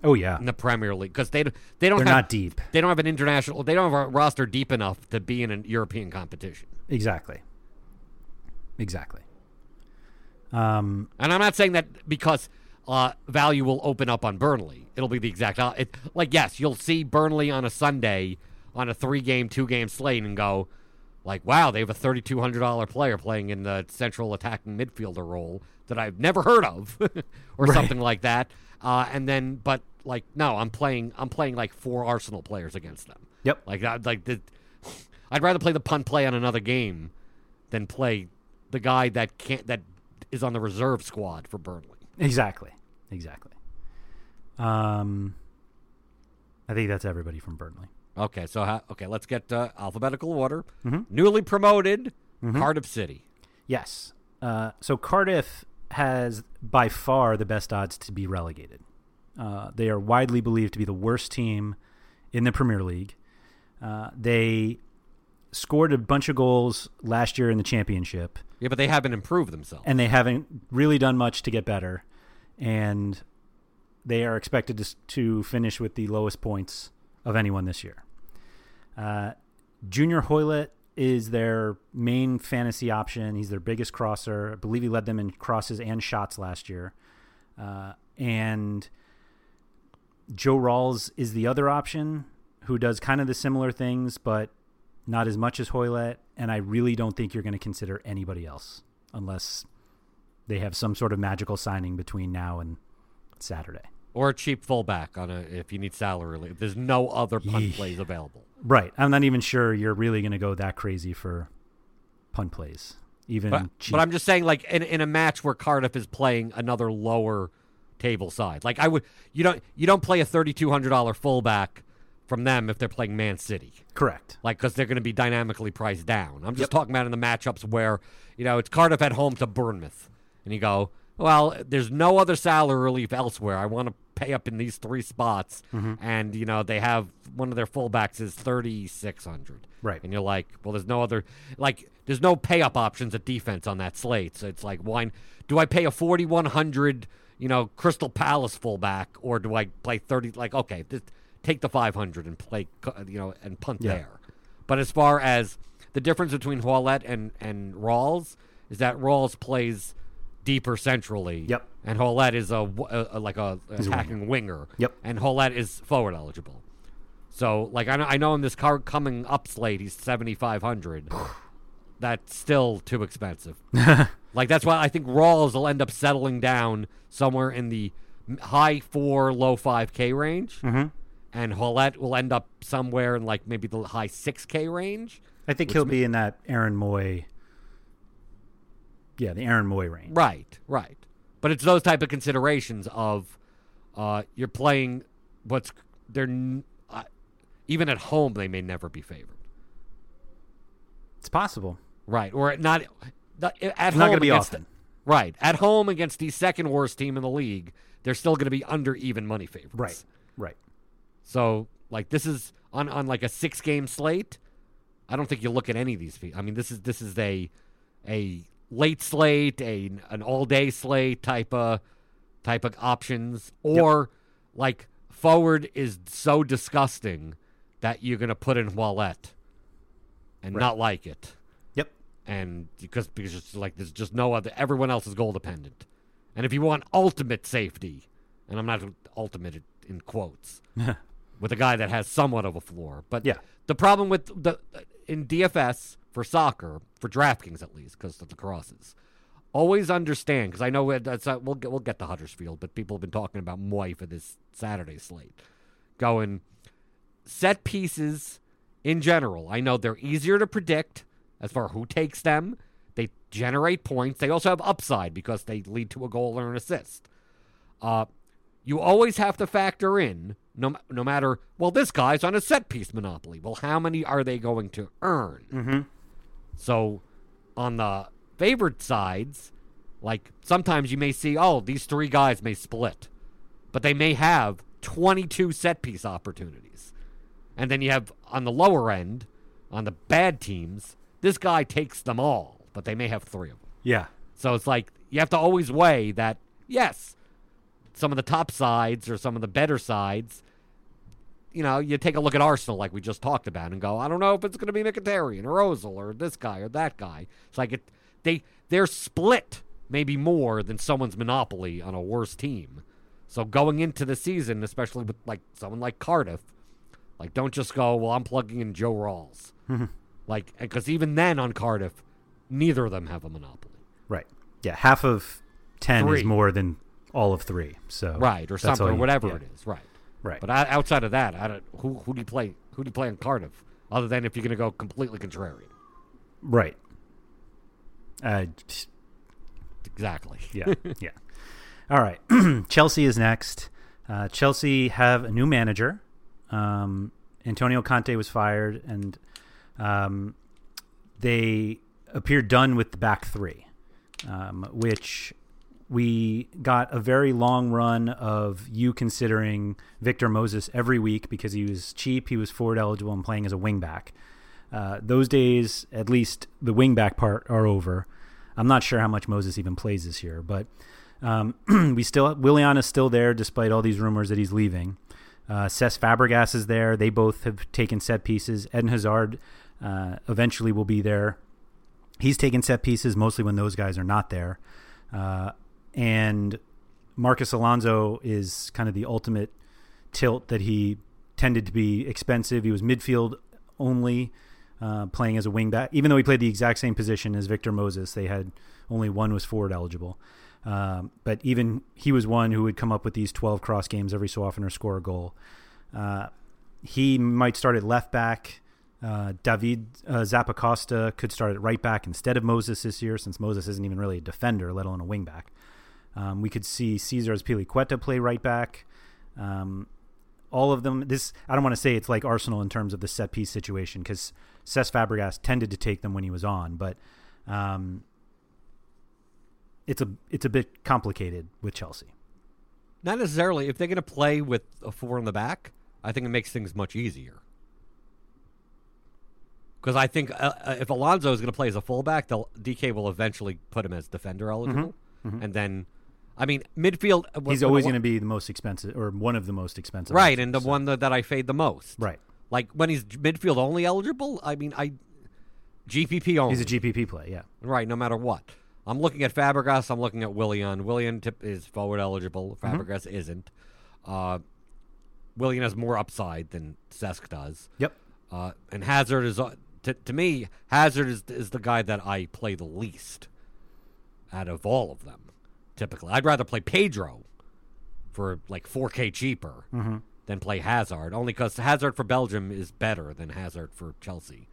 Oh yeah, in the Premier League because they don't- they don't they're have not deep. they don't have an international they don't have a roster deep enough to be in a European competition. Exactly. Exactly. Um, And I'm not saying that because uh, value will open up on Burnley. It'll be the exact it, like yes, you'll see Burnley on a Sunday on a three game, two game slate and go like, wow, they have a thirty two hundred dollar player playing in the central attacking midfielder role that I've never heard of, or Right. something like that. Uh, and then, but like, no, I'm playing. I'm playing like four Arsenal players against them. Yep. Like that. Like the, I'd rather play the punt play on another game than play the guy that can't that is on the reserve squad for Burnley. exactly. Exactly. Um, I think that's everybody from Burnley. Okay, so ha- okay, let's get uh, alphabetical order. Mhm. Newly promoted Mm-hmm. Cardiff City. Yes. Uh, so Cardiff has by far the best odds to be relegated. Uh, they are widely believed to be the worst team in the Premier League. Uh, they scored a bunch of goals last year in the championship, Yeah, but they haven't improved themselves. and they haven't really done much to get better. And they are expected to, to finish with the lowest points of anyone this year. Uh, Junior Hoilett is their main fantasy option. He's their biggest crosser. I believe he led them in crosses and shots last year. Uh, and Joe Ralls is the other option who does kind of the similar things, but not as much as Hoilett. And I really don't think you're going to consider anybody else unless they have some sort of magical signing between now and Saturday. or a cheap fullback on a if you need salary relief. There's no other punt plays available. Right. I'm not even sure you're really going to go that crazy for punt plays. Even But, cheap. but I'm just saying, like in, in a match where Cardiff is playing another lower table side, like I would, you don't you don't play a thirty two hundred dollar fullback from them if they're playing Man City. correct. like because they're going to be dynamically priced down. I'm just talking about in the matchups where you know it's Cardiff at home to Bournemouth, and you go, well, there's no other salary relief elsewhere. I want to pay up in these three spots, mm-hmm. and you know they have one of their fullbacks is thirty six hundred, Right. And you're like, well, there's no other like there's no pay up options at defense on that slate. So it's like, why do I pay a forty one hundred? You know, Crystal Palace fullback, or do I play thirty? Like, okay, just take the five hundred and play, you know, and punt Yeah. there. But as far as the difference between Hoilett and and Ralls is that Ralls plays deeper centrally. Yep. And Hoilett is a, a- a- like a He's a attacking winger. Yep. And Hoilett is forward eligible. So like I know, I know in this car coming up slate he's seventy five hundred. That's still too expensive. like that's why I think Ralls will end up settling down somewhere in the high four, low five K range. Mhm. And Hoilett will end up somewhere in like maybe the high 6K range. I think he'll be in that Aaron Mooy. Yeah, the Aaron Mooy range. Right, right. But it's those type of considerations of uh, you're playing what's they're n- uh, even at home they may never be favored. It's possible. Right, or not, not at It's home not going to be against often. right at home against the second worst team in the league. They're still going to be under even money favorites. Right. Right. So like this is on on like a six game slate. I don't think you look at any of these. fe- I mean, this is this is a a late slate, a an all day slate type of type of options, or like forward is so disgusting that you're gonna put in Wallette and Right. not like it, Yep. and because because it's like there's just no other. Everyone else is goal dependent, and if you want ultimate safety, and I'm not ultimate in quotes with a guy that has somewhat of a floor. But Yeah. the problem with the in DFS for soccer, for DraftKings at least, because of the crosses, always understand because I know it- that's uh, we'll get we'll get to Huddersfield, but people have been talking about Mooy for this Saturday slate, going set pieces in general. I know they're easier to predict as far who takes them. They generate points. They also have upside because they lead to a goal or an assist. Uh, you always have to factor in no no matter well this guy's on a set piece monopoly. Well, how many are they going to earn? Mm-hmm. So on the favored sides, like sometimes you may see oh these three guys may split, but they may have 22 set piece opportunities. And then you have on the lower end, on the bad teams, this guy takes them all, but they may have three of them. Yeah. So it's like you have to always weigh that, yes, some of the top sides or some of the better sides, you know, you take a look at Arsenal like we just talked about and go, I don't know if it's going to be Mkhitaryan or Ozil or this guy or that guy. It's like it, they they're split maybe more than someone's monopoly on a worse team. So going into the season, especially with like someone like Cardiff, like don't just go, well, I'm plugging in Joe Ralls. Mm-hmm. like because even then on Cardiff, neither of them have a monopoly. Right. Yeah. Half of ten Three. is more than all of three. So right or something or whatever yeah. it is right Right. but o- outside of that i don't who who do you play who do you play in cardiff other than if you're going to go completely contrarian Right. Uh, exactly yeah. yeah. All right. Chelsea is next. Uh, Chelsea have a new manager. Um, Antonio Conte was fired, and um, they appear done with the back three, um, which we got a very long run of you considering Victor Moses every week because he was cheap, he was forward eligible, and playing as a wingback. Uh, those days, at least the wingback part, are over. I'm not sure how much Moses even plays this year, but um, we still Willian is still there despite all these rumors that he's leaving. Uh, Cesc Fabregas is there. They both have taken set pieces. Eden Hazard uh, eventually will be there. He's taken set pieces mostly when those guys are not there. Uh, and Marcos Alonso is kind of the ultimate tilt that he tended to be expensive. He was midfield only, uh, playing as a wingback. Even though he played the exact same position as Victor Moses, they had only one was forward eligible. Um, but even he was one who would come up with these 12 cross games every so often or score a goal. Uh, he might start at left back. Uh, David uh, Zappacosta could start at right back instead of Moses this year, since Moses isn't even really a defender, let alone a wing back. Um, we could see Cesar Piliqueta play right back. Um, all of them. This I don't want to say it's like Arsenal in terms of the set piece situation because Cesc Fabregas tended to take them when he was on, but um, it's a it's a bit complicated with Chelsea. not necessarily if they're going to play with a four in the back i think it makes things much easier because I think uh, uh, if Alonso is going to play as a fullback, they'll, DK will eventually put him as defender eligible, and then, I mean, midfield. uh, He's always going to be the most expensive or one of the most expensive, right, options, and the so- one that, that I fade the most. right. like when he's midfield only eligible. I mean, I GPP only. He's a GPP play, yeah. Right, no matter what. I'm looking at Fabregas. I'm looking at Willian. Willian tip is forward eligible. Fabregas isn't. Uh, Willian has more upside than Cesc does. Yep. Uh, and Hazard is uh, to, to me. Hazard is is the guy that I play the least out of all of them. Typically, I'd rather play Pedro for like 4K cheaper than than play Hazard, only because Hazard for Belgium is better than Hazard for Chelsea.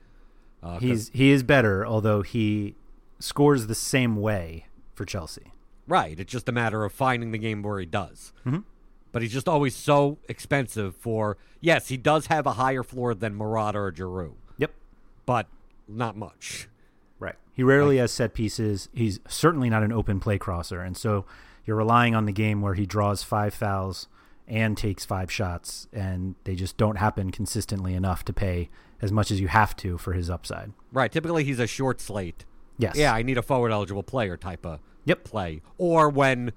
Uh, He's he is better, although he scores the same way for Chelsea. right. It's just a matter of finding the game where he does. Mhm. But he's just always so expensive for. Yes, he does have a higher floor than Morata or Giroud, Yep. but not much. He rarely has set pieces. He's certainly not an open play crosser, and so you're relying on the game where he draws five fouls and takes five shots, and they just don't happen consistently enough to pay as much as you have to for his upside. Right. Typically, he's a short slate. Yes. Yeah, I need a forward eligible player type of Yep. play. Or when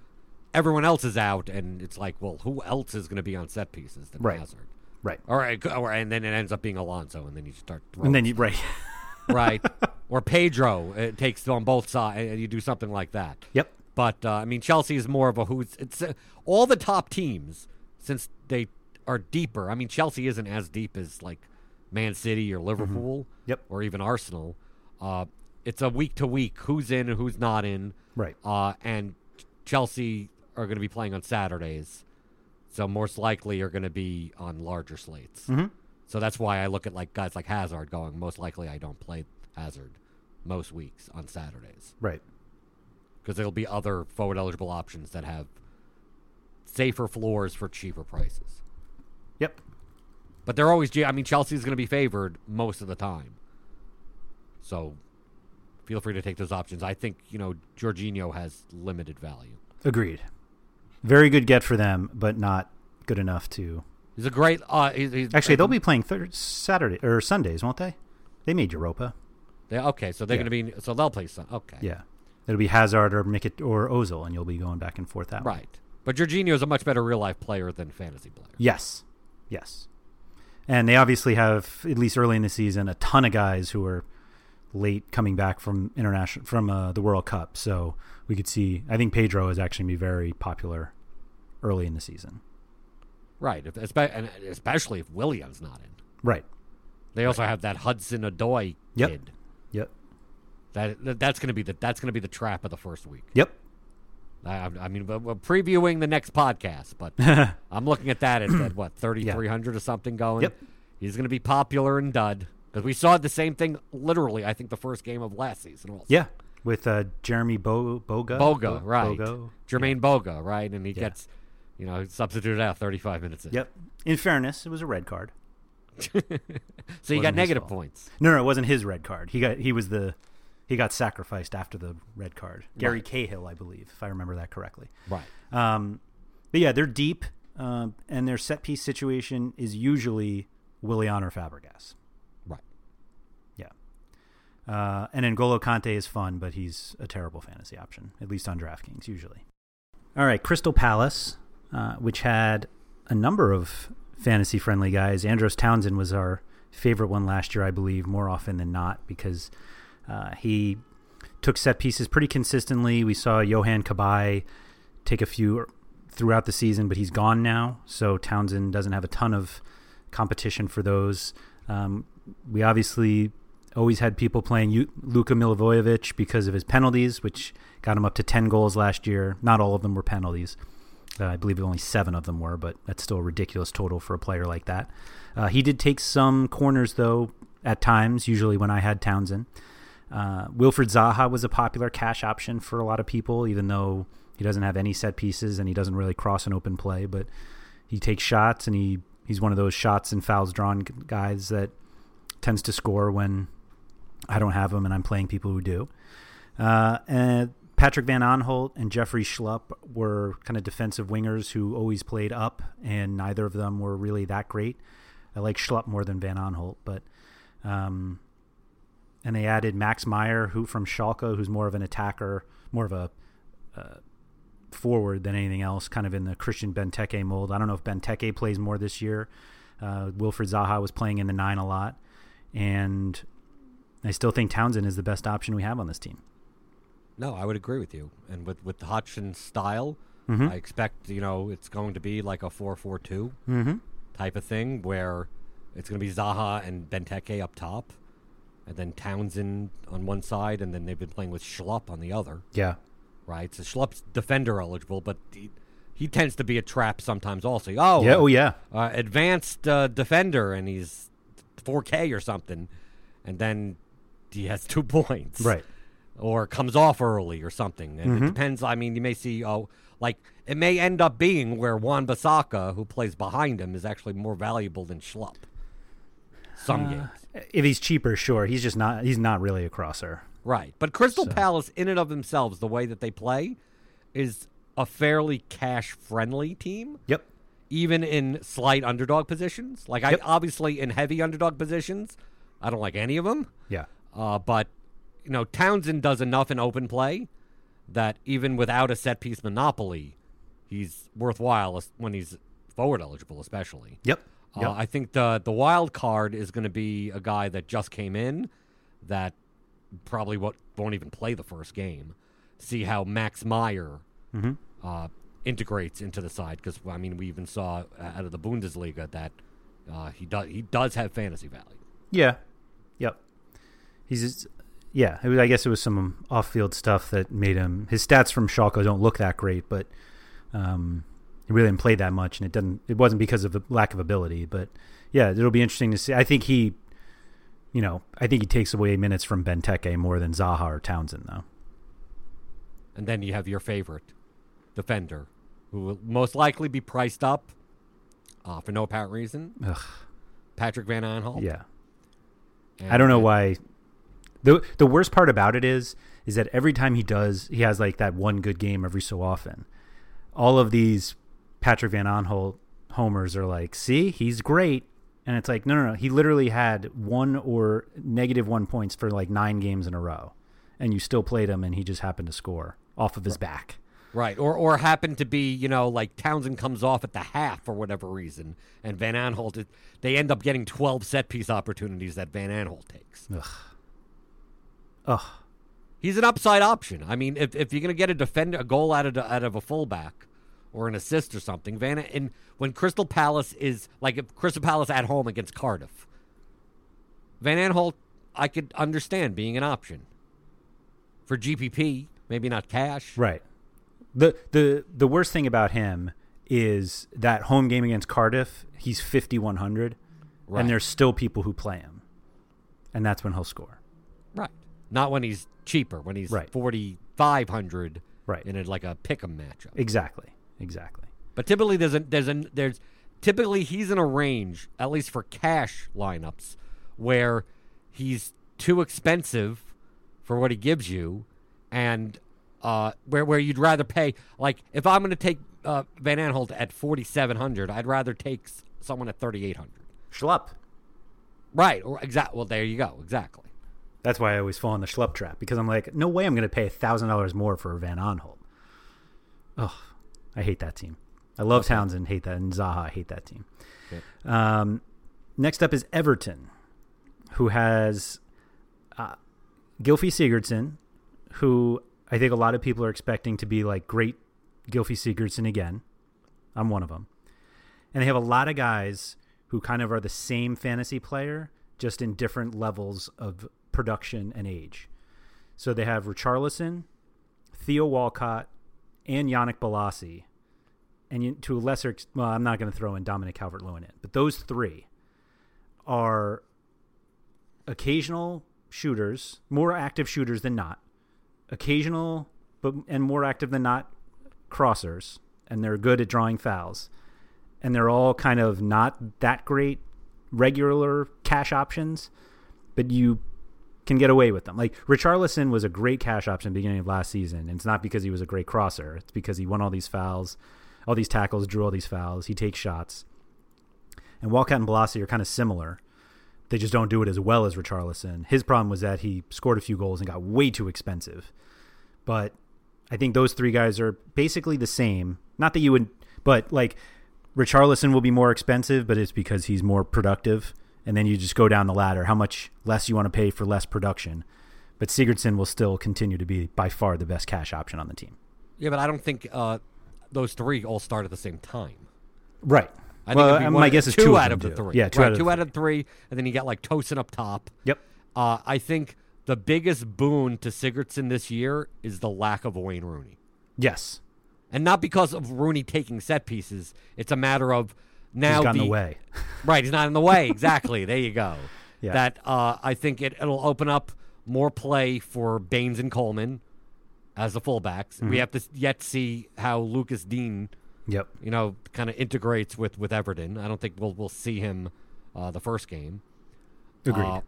everyone else is out and it's like, well, who else is going to be on set pieces than Right. Hazard? Right. All right. or and then it ends up being Alonso, and then you start throwing And then you right. right, or Pedro it takes on both sides, and you do something like that. yep. But uh, I mean, Chelsea is more of a who's. It's uh, all the top teams since they are deeper. I mean, Chelsea isn't as deep as like Man City or Liverpool, Yep. or even Arsenal. Uh, it's a week to week who's in and who's not in. Right. Uh, and Chelsea are going to be playing on Saturdays, so most likely are going to be on larger slates. Mhm. So that's why I look at like guys like Hazard going. Most likely, I don't play Hazard most weeks on Saturdays Right. because there'll be other forward eligible options that have safer floors for cheaper prices. Yep. But they're always. I mean, Chelsea's going to be favored most of the time. So feel free to take those options. I think you know Jorginho has limited value. Agreed. Very good get for them, but not good enough to. He's a great. Uh, he's, he's, Actually, they'll be playing thir- Saturday or Sundays, won't they? They made Europa. They, okay, so they're Yeah. going to be. So they'll play some. Okay, Yeah. It'll be Hazard or Mick or Ozil, and you'll be going back and forth that way. right. But Jorginho is a much better real life player than fantasy player. Yes. Yes. And they obviously have, at least early in the season, a ton of guys who are late coming back from international from uh, the World Cup. So we could see. I think Pedro is actually going to be very popular early in the season. Right, if, and especially if Willian's not in. Right. They also have that Hudson-Odoi Yep. kid. Yep. That, that that's going to be the that's to be the trap of the first week. Yep. I, I mean, we're previewing the next podcast, but I'm looking at that at, at what 3,300 or something going. Yep. He's going to be popular and dud because we saw the same thing literally. I think the first game of last season. Also. Yeah. With uh, Jeremy Bo- Boga. Boga, right? Bogo. Jermaine Boga, right? And he Yeah. gets, you know, substituted out 35 minutes in. Yep. In fairness, it was a red card. So you got negative fault. points. No, no, it wasn't his red card. He got he was the he got sacrificed after the red card. Gary Right. Cahill, I believe, if I remember that correctly. Right. Um, but yeah, they're deep, um, and their set piece situation is usually Willian or Fabregas. Right. Yeah. Uh, and N'Golo Kante is fun, but he's a terrible fantasy option, at least on DraftKings usually. All right, Crystal Palace, uh, which had a number of fantasy friendly guys. Andros Townsend was our favorite one last year, I believe, more often than not, because uh, he took set pieces pretty consistently. We saw Yohan Cabaye take a few throughout the season, but he's gone now, so Townsend doesn't have a ton of competition for those. Um, we obviously always had people playing U- Luka Milivojevic because of his penalties, which got him up to 10 goals last year. Not all of them were penalties. Uh, I believe only seven of them were, but that's still a ridiculous total for a player like that. Uh, he did take some corners, though, at times, usually when I had Townsend. Uh, Wilfried Zaha was a popular cash option for a lot of people, even though he doesn't have any set pieces and he doesn't really cross an open play, but he takes shots and he, he's one of those shots and fouls drawn guys that tends to score when I don't have him and I'm playing people who do. Uh, and Patrick Van Aanholt and Jeffrey Schlupp were kind of defensive wingers who always played up, and neither of them were really that great. I like Schlupp more than Van Aanholt, but um, and they added Max Meyer, who from Schalke, who's more of an attacker, more of a uh, forward than anything else, kind of in the Christian Benteke mold. I don't know if Benteke plays more this year. Uh, Wilfried Zaha was playing in the nine a lot, and I still think Townsend is the best option we have on this team. No, I would agree with you. And with with the Hodgson's style, Mhm. I expect you know it's going to be like a four-four-two Mm-hmm. type of thing where it's going to be Zaha and Benteke up top, and then Townsend on one side, and then they've been playing with Schlupp on the other. Yeah. Right, so Schlupp's defender eligible, but he, he tends to be a trap sometimes. Also, oh yeah, oh yeah, uh, advanced uh, defender, and he's 4K or something, and then he has two points, right? Or comes off early or something. And Mm-hmm. it depends. I mean, you may see oh, like it may end up being where Wan-Bissaka, who plays behind him, is actually more valuable than Schlupp. Some games. If he's cheaper, sure. He's just not. He's not really a crosser. Right. But Crystal So- Palace, in and of themselves, the way that they play, is a fairly cash friendly team, Yep. even in slight underdog positions. Like, Yep. I obviously, in heavy underdog positions, I don't like any of them. Yeah. Uh, but, you know, Townsend does enough in open play that even without a set piece monopoly, he's worthwhile when he's forward eligible, especially. Yep. Uh, Yep. I think the the wild card is going to be a guy that just came in that probably won't, won't even play the first game. See how Max Meyer Mm-hmm. uh, integrates into the side because I mean we even saw out of the Bundesliga that uh, he does he does have fantasy value. Yeah. Yep. He's just, yeah. It was, I guess it was some off-field stuff that made him. His stats from Schalke don't look that great, but um, he really didn't play that much, and it doesn't. It wasn't because of the lack of ability, but yeah, it'll be interesting to see. I think he, you know, I think he takes away minutes from Benteke more than Zaha or Townsend, though. And then you have your favorite defender, who will most likely be priced up uh, for no apparent reason. Ugh. Patrick Van Aanholt. Yeah. And- I don't know why. The The worst part about it is, is that every time he does, he has like that one good game every so often. All of these Patrick Van Aanholt homers are like, see, he's great, and it's like, no, no, no. He literally had one or negative one points for like nine games in a row, and you still played him, and he just happened to score off of his back. Right, or or happen to be, you know, like Townsend comes off at the half for whatever reason, and Van Aanholt, they end up getting twelve set piece opportunities that Van Aanholt takes. Ugh. He's an upside option. I mean, if if you're gonna get a defender, a goal out of out of a fullback, or an assist or something, Van and when Crystal Palace is like if Crystal Palace at home against Cardiff, Van Aanholt, I could understand being an option for GPP, maybe not cash. Right. The the the worst thing about him is that home game against Cardiff, he's fifty one hundred, Right. and there's still people who play him, and that's when he'll score. Not when he's cheaper, when he's Right. forty five hundred Right. in a, like a pick'em matchup. Exactly. Exactly. But typically there's a there's a there's typically he's in a range, at least for cash lineups, where he's too expensive for what he gives you and uh, where where you'd rather pay like if I'm gonna take uh, Van Aanholt at forty seven hundred, I'd rather take someone at thirty eight hundred. Schlupp. Right, or exact well there you go, exactly. That's why I always fall in the Schlupp trap because I'm like, no way I'm going to pay thousand dollars more for Van Aanholt. Oh, I hate that team. I love Townsend, hate that, and Zaha, hate that team. Um, next up is Everton, who has uh, Gylfi Sigurdsson, who I think a lot of people are expecting to be like great Gylfi Sigurdsson again. I'm one of them. And they have a lot of guys who kind of are the same fantasy player, just in different levels of production and age. So they have Richarlison, Theo Walcott, and Yannick Bolasie. And to a lesser, well, I'm not going to throw in Dominic Calvert-Lewin in, but those three are occasional shooters, more active shooters than not, occasional, but and more active than not crossers, and they're good at drawing fouls, and they're all kind of not that great regular cash options, but you can get away with them. Like Richarlison was a great cash option beginning of last season, and it's not because he was a great crosser. It's because he won all these fouls, all these tackles, drew all these fouls. He takes shots. And Walcott and Bolasie are kind of similar. They just don't do it as well as Richarlison. His problem was that he scored a few goals and got way too expensive. But I think those three guys are basically the same. Not that you would, but like Richarlison will be more expensive, but it's because he's more productive. And then you just go down the ladder, how much less you want to pay for less production. But Sigurdsson will still continue to be by far the best cash option on the team. Yeah, but I don't think uh, those three all start at the same time. Right. I well, think one- my guess is two, two, out of, the do. three. Yeah, two Right, out of two the out three. of three, and then you got like Tosun up top. Yep. Uh, I think the biggest boon to Sigurdsson this year is the lack of Wayne Rooney. Yes. and not because of Rooney taking set pieces. It's a matter of now He's got in the the way. Right, he's not in the way. Exactly. there you go. Yeah. That uh, I think it, it'll open up more play for Baines and Coleman as the fullbacks. Mm-hmm. We have to yet see how Lucas Digne, Yep. you know, kind of integrates with with Everton. I don't think we'll we'll see him uh, the first game. Agreed. Uh,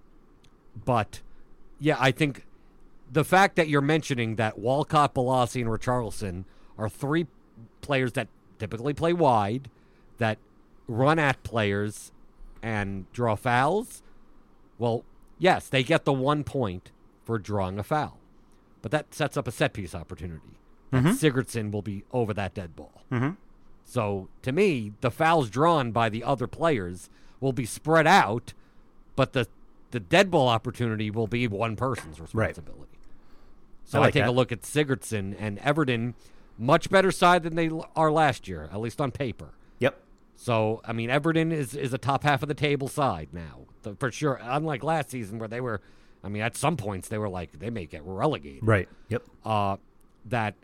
but yeah, I think the fact that you're mentioning that Walcott, Bolasie, and Richarlison are three players that typically play wide, that run at players and draw fouls. Well, yes, they get the one point for drawing a foul, but that sets up a set piece opportunity. That Sigurdsson will be over that dead ball. Mhm. So to me, the fouls drawn by the other players will be spread out, but the the dead ball opportunity will be one person's responsibility. So I I, take that. a look at Sigurdsson and Everton, much better side than they are last year, at least on paper. So I mean, Everton is is a top half of the table side now, for sure. Unlike last season where they were, I mean, at some points they were like they may get relegated. Right. Yep. Uh, that,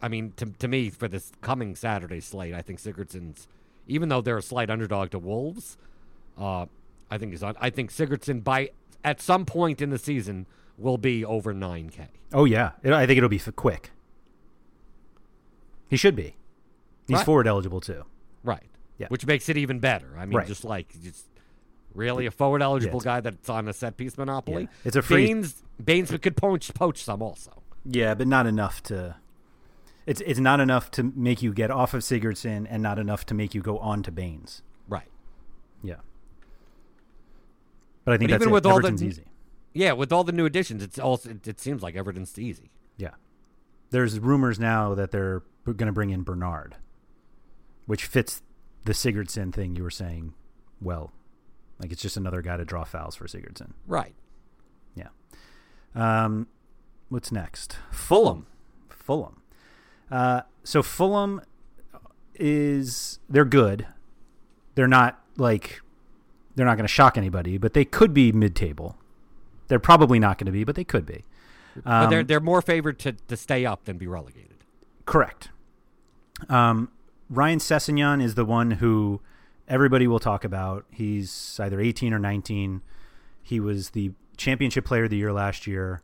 I mean, to to me for this coming Saturday slate, I think Sigurdsson's, even though they're a slight underdog to Wolves, uh, I think he's on. I think Sigurdsson by at some point in the season will be over nine k. Oh yeah. It, I think it'll be quick. He should be. He's Right. forward eligible too. Right. Yeah. Which makes it even better. I mean, Right. just like just really a forward eligible it's- guy that's on a set piece monopoly. Yeah. It's a free- Baines. Baines could poach poach some also. Yeah, but not enough to. It's it's not enough to make you get off of Sigurdsson, and not enough to make you go on to Baines. Right. Yeah. But I think But that's even it. with all the- easy. Yeah, with all the new additions, it's also it, it seems like Everton's easy. Yeah. There's rumors now that they're going to bring in Bernard, which fits the Sigurdsson thing you were saying well. Like it's just another guy to draw fouls for Sigurdsson. Right. Yeah. Um, what's next? Fulham. Fulham. Uh, so Fulham is they're good. They're not like they're not going to shock anybody, but they could be mid-table. They're probably not going to be, but they could be. but they're Um, they're more favored to, to stay up than be relegated. Correct. Um, Ryan Sessegnon is the one who everybody will talk about. He's either 18 or 19. He was the championship player of the year last year.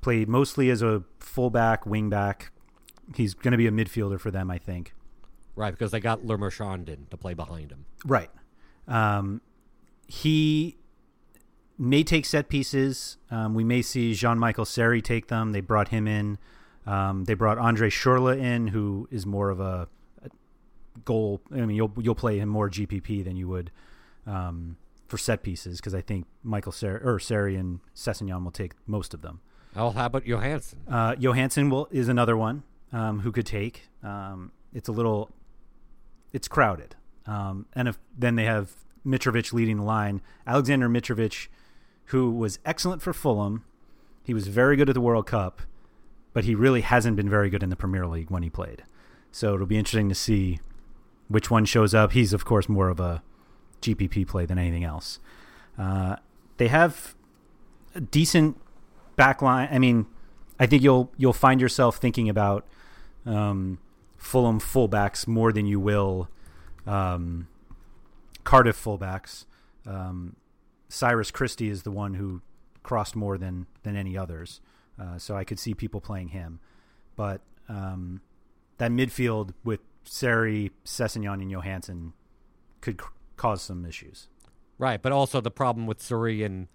Played mostly as a fullback, wingback. He's going to be a midfielder for them, I think. Right, because they got Lermer Lermershondin to play behind him. Right. Um, he may take set pieces. Um, we may see Jean Michael Seri take them. They brought him in. Um, they brought Andre Schürrle in, who is more of a goal. I mean, you'll you'll play him more GPP than you would um, for set pieces because I think Michael Seri or Seri and Sessegnon will take most of them. Oh, how about Johansen? Uh, Johansen will is another one um, who could take. Um, it's a little, it's crowded, um, and if then they have Mitrovic leading the line. Alexander Mitrovic, who was excellent for Fulham, he was very good at the World Cup, but he really hasn't been very good in the Premier League when he played. So it'll be interesting to see which one shows up. He's of course more of a GPP play than anything else. Uh, they have a decent backline. I mean, I think you'll you'll find yourself thinking about um, Fulham fullbacks more than you will um, Cardiff fullbacks. Um, Cyrus Christie is the one who crossed more than than any others, uh, so I could see people playing him. But um, that midfield with Sari, Sessegnon, and Johansen could c- cause some issues. Right, but also the problem with Suri and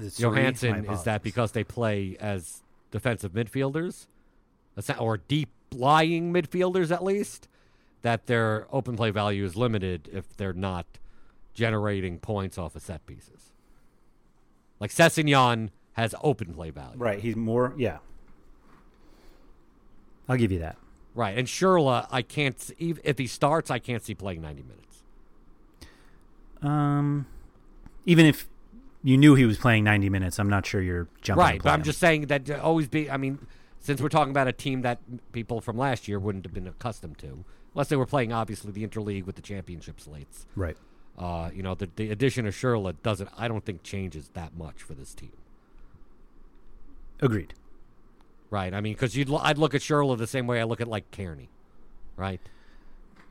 Is it Suri? Johansen is that because they play as defensive midfielders, that's not- or deep lying midfielders at least, that their open play value is limited if they're not generating points off of set pieces. Like Sessegnon has open play value. right, he's more yeah. I'll give you that. Right, and Schürrle, I can't. s- ev- If he starts, I can't see playing ninety minutes. Um, even if you knew he was playing 90 minutes, I'm not sure you're jumping. Right, but I'm him. just saying that to always be. I mean, since we're talking about a team that people from last year wouldn't have been accustomed to, unless they were playing obviously the interleague with the championship slates. right. Uh, you know, the, the addition of Schürrle doesn't. I don't think changes that much for this team. Agreed. Right? I mean, because you'd I'd look at Schürrle the same way I look at like Cairney, right?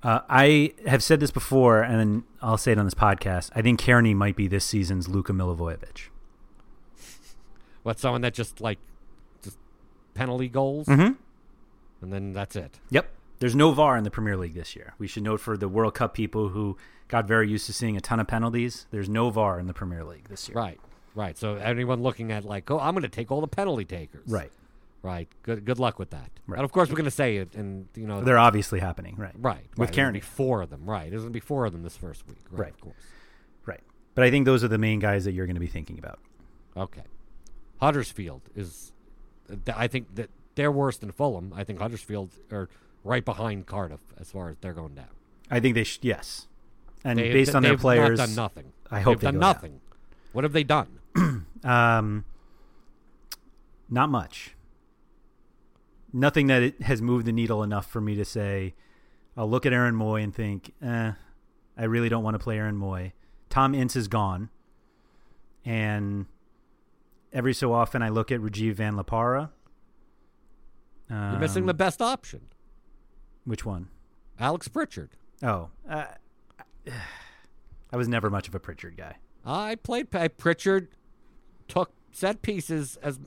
Uh, I have said this before, and I'll say it on this podcast. I think Cairney might be this season's Luka Milivojevic. What someone that just like just penalty goals, Mm-hmm. and then that's it. Yep. There's no VAR in the Premier League this year. We should note for the World Cup people who got very used to seeing a ton of penalties. There's no VAR in the Premier League this year. Right, right. So anyone looking at like, oh, I'm going to take all the penalty takers. Right. Right. Good, good luck with that. Right. And of course, we're going to say it, and you know, They're obviously happening. Right. right With right. Cairney. four of them. Right. There's going to be four of them this first week. Right. Right. Of course. Right. But I think those are the main guys that you're going to be thinking about. Okay. Huddersfield is, th- I think that they're worse than Fulham. I think Huddersfield are right behind Cardiff as far as they're going down. I think they should, yes. And They- based on their players, done nothing. I hope they've they done go down. nothing. What have they done? Um, not much. Nothing that it has moved the needle enough for me to say, I'll look at Aaron Mooy and think, eh, I really don't want to play Aaron Mooy. Tom Ince is gone. And every so often I look at Rajiv Van La Parra. Um, You're missing the best option, Which one? Alex Pritchard. Oh, uh, I was never much of a Pritchard guy. I played Pa- Pritchard, took set pieces as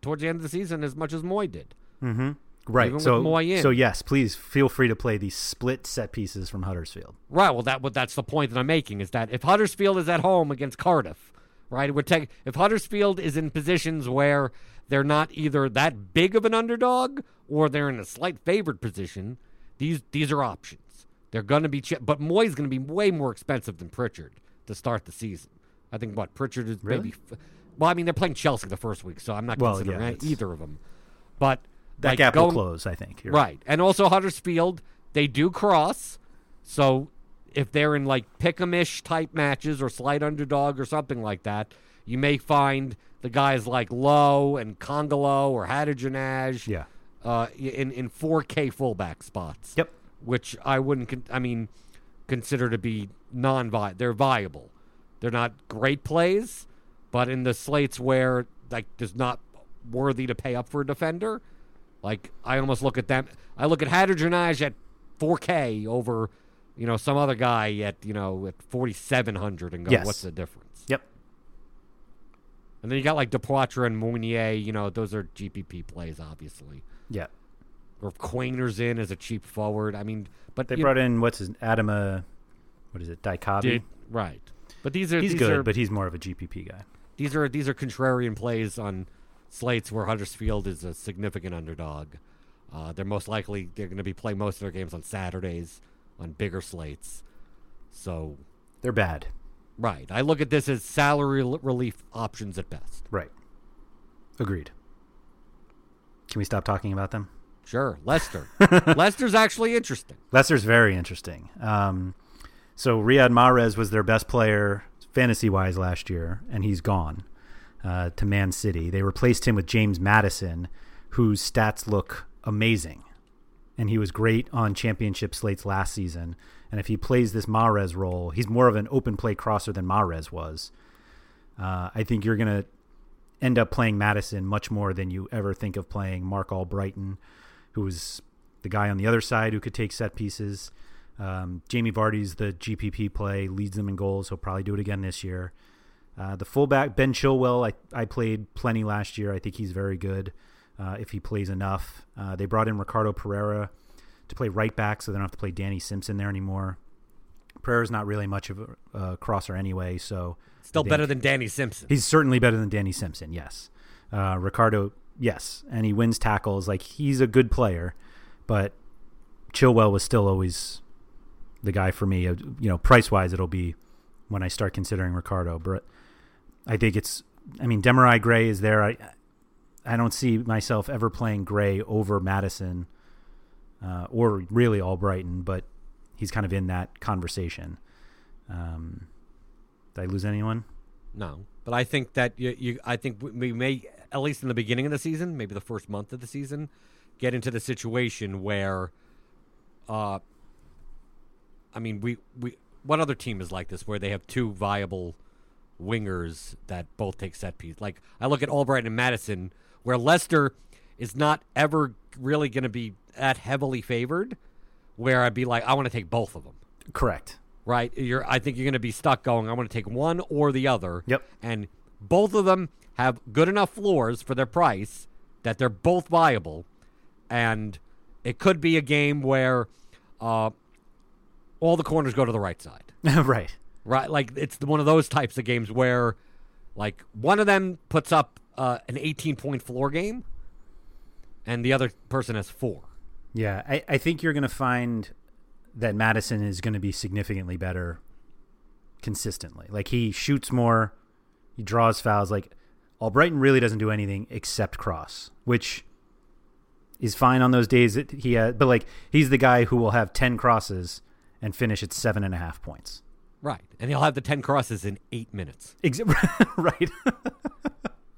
towards the end of the season as much as Mooy did. Mm-hmm. Right. Even so, so yes, please feel free to play these split set pieces from Huddersfield. Right. Well, that what that's the point that I'm making is that if Huddersfield is at home against Cardiff, right, would take if Huddersfield is in positions where they're not either that big of an underdog or they're in a slight favored position. These these are options. They're going to be, ch- but Mooy's going to be way more expensive than Pritchard to start the season. I think what Pritchard is Really? maybe. f- Well, I mean they're playing Chelsea the first week, so I'm not Well, considering yeah, either of them. But That like, gap will going- close, I think. You're Right. And also Huddersfield, they do cross. So if they're in like pick-em-ish type matches or slight underdog or something like that, you may find the guys like Lowe and Kongolo or Hadergjonaj Yeah. uh, in, in 4K fullback spots. Yep. Which I wouldn't, con- I mean, consider to be non viable. They're viable. They're not great plays, but in the slates where like there's not worthy to pay up for a defender, like I almost look at them. I look at Hadergjonaj at 4K over, you know, some other guy at you know at 4,700 and go, Yes. what's the difference? Yep. And then you got like Depoitre and Mounier. You know, those are GPP plays, obviously. Yeah. Or Quaner's in as a cheap forward. I mean, but They brought in what's his Adama, uh, what is it, Diakhaby? right. But these are he's these good, are, but he's more of a GPP guy. these are these are contrarian plays on slates where Huddersfield is a significant underdog. Uh, they're most likely they're going to be playing most of their games on Saturdays on bigger slates. So They're bad. right, I look at this as salary relief options at best. Right. Agreed. Can we stop talking about them? Sure, Leicester. Leicester's actually interesting. Leicester's very interesting. Um, so Riyad Mahrez was their best player fantasy wise last year, and he's gone uh, to Man City. They replaced him with James Maddison, whose stats look amazing, and he was great on championship slates last season. And if he plays this Mahrez role, he's more of an open play crosser than Mahrez was. Uh, I think you're going to end up playing Maddison much more than you ever think of playing Marc Albrighton, who was the guy on the other side who could take set pieces. Um, Jamie Vardy's the GPP play, leads them in goals. He'll probably do it again this year. Uh, the fullback Ben Chilwell, I, I played plenty last year. I think he's very good uh, if he plays enough. Uh, they brought in Ricardo Pereira to play right back, so they don't have to play Danny Simpson there anymore. Pereira's not really much of a uh, crosser anyway, so Still better than Danny Simpson. He's certainly better than Danny Simpson. Yes, uh, Ricardo. Yes, and he wins tackles. Like he's a good player, but Chilwell was still always the guy for me. Uh, You know, price wise, it'll be when I start considering Ricardo. But I think it's. I mean, Demarai Gray is there. I I don't see myself ever playing Gray over Maddison uh, or really Albrighton, but he's kind of in that conversation. Um, did I lose anyone? No, but I think that you, you I think we may at least in the beginning of the season, maybe the first month of the season, get into the situation where, uh, I mean, we we what other team is like this where they have two viable wingers that both take set piece? Like I look at Albright and Maddison, where Leicester is not ever really going to be that heavily favored where I'd be like, I want to take both of them. Correct. Right? You're I think you're going to be stuck going, I want to take one or the other. Yep. And both of them have good enough floors for their price that they're both viable. And it could be a game where uh, all the corners go to the right side. right. Right? Like it's one of those types of games where like one of them puts up uh, an 18 point floor game and the other person has four. Yeah, I, I think you're going to find that Maddison is going to be significantly better consistently. Like he shoots more, he draws fouls. Like Albrighton really doesn't do anything except cross, which is fine on those days that he. But like he's the guy who will have ten crosses and finish at seven and a half points. Right. And he'll have the 10 crosses in eight minutes. Ex- right.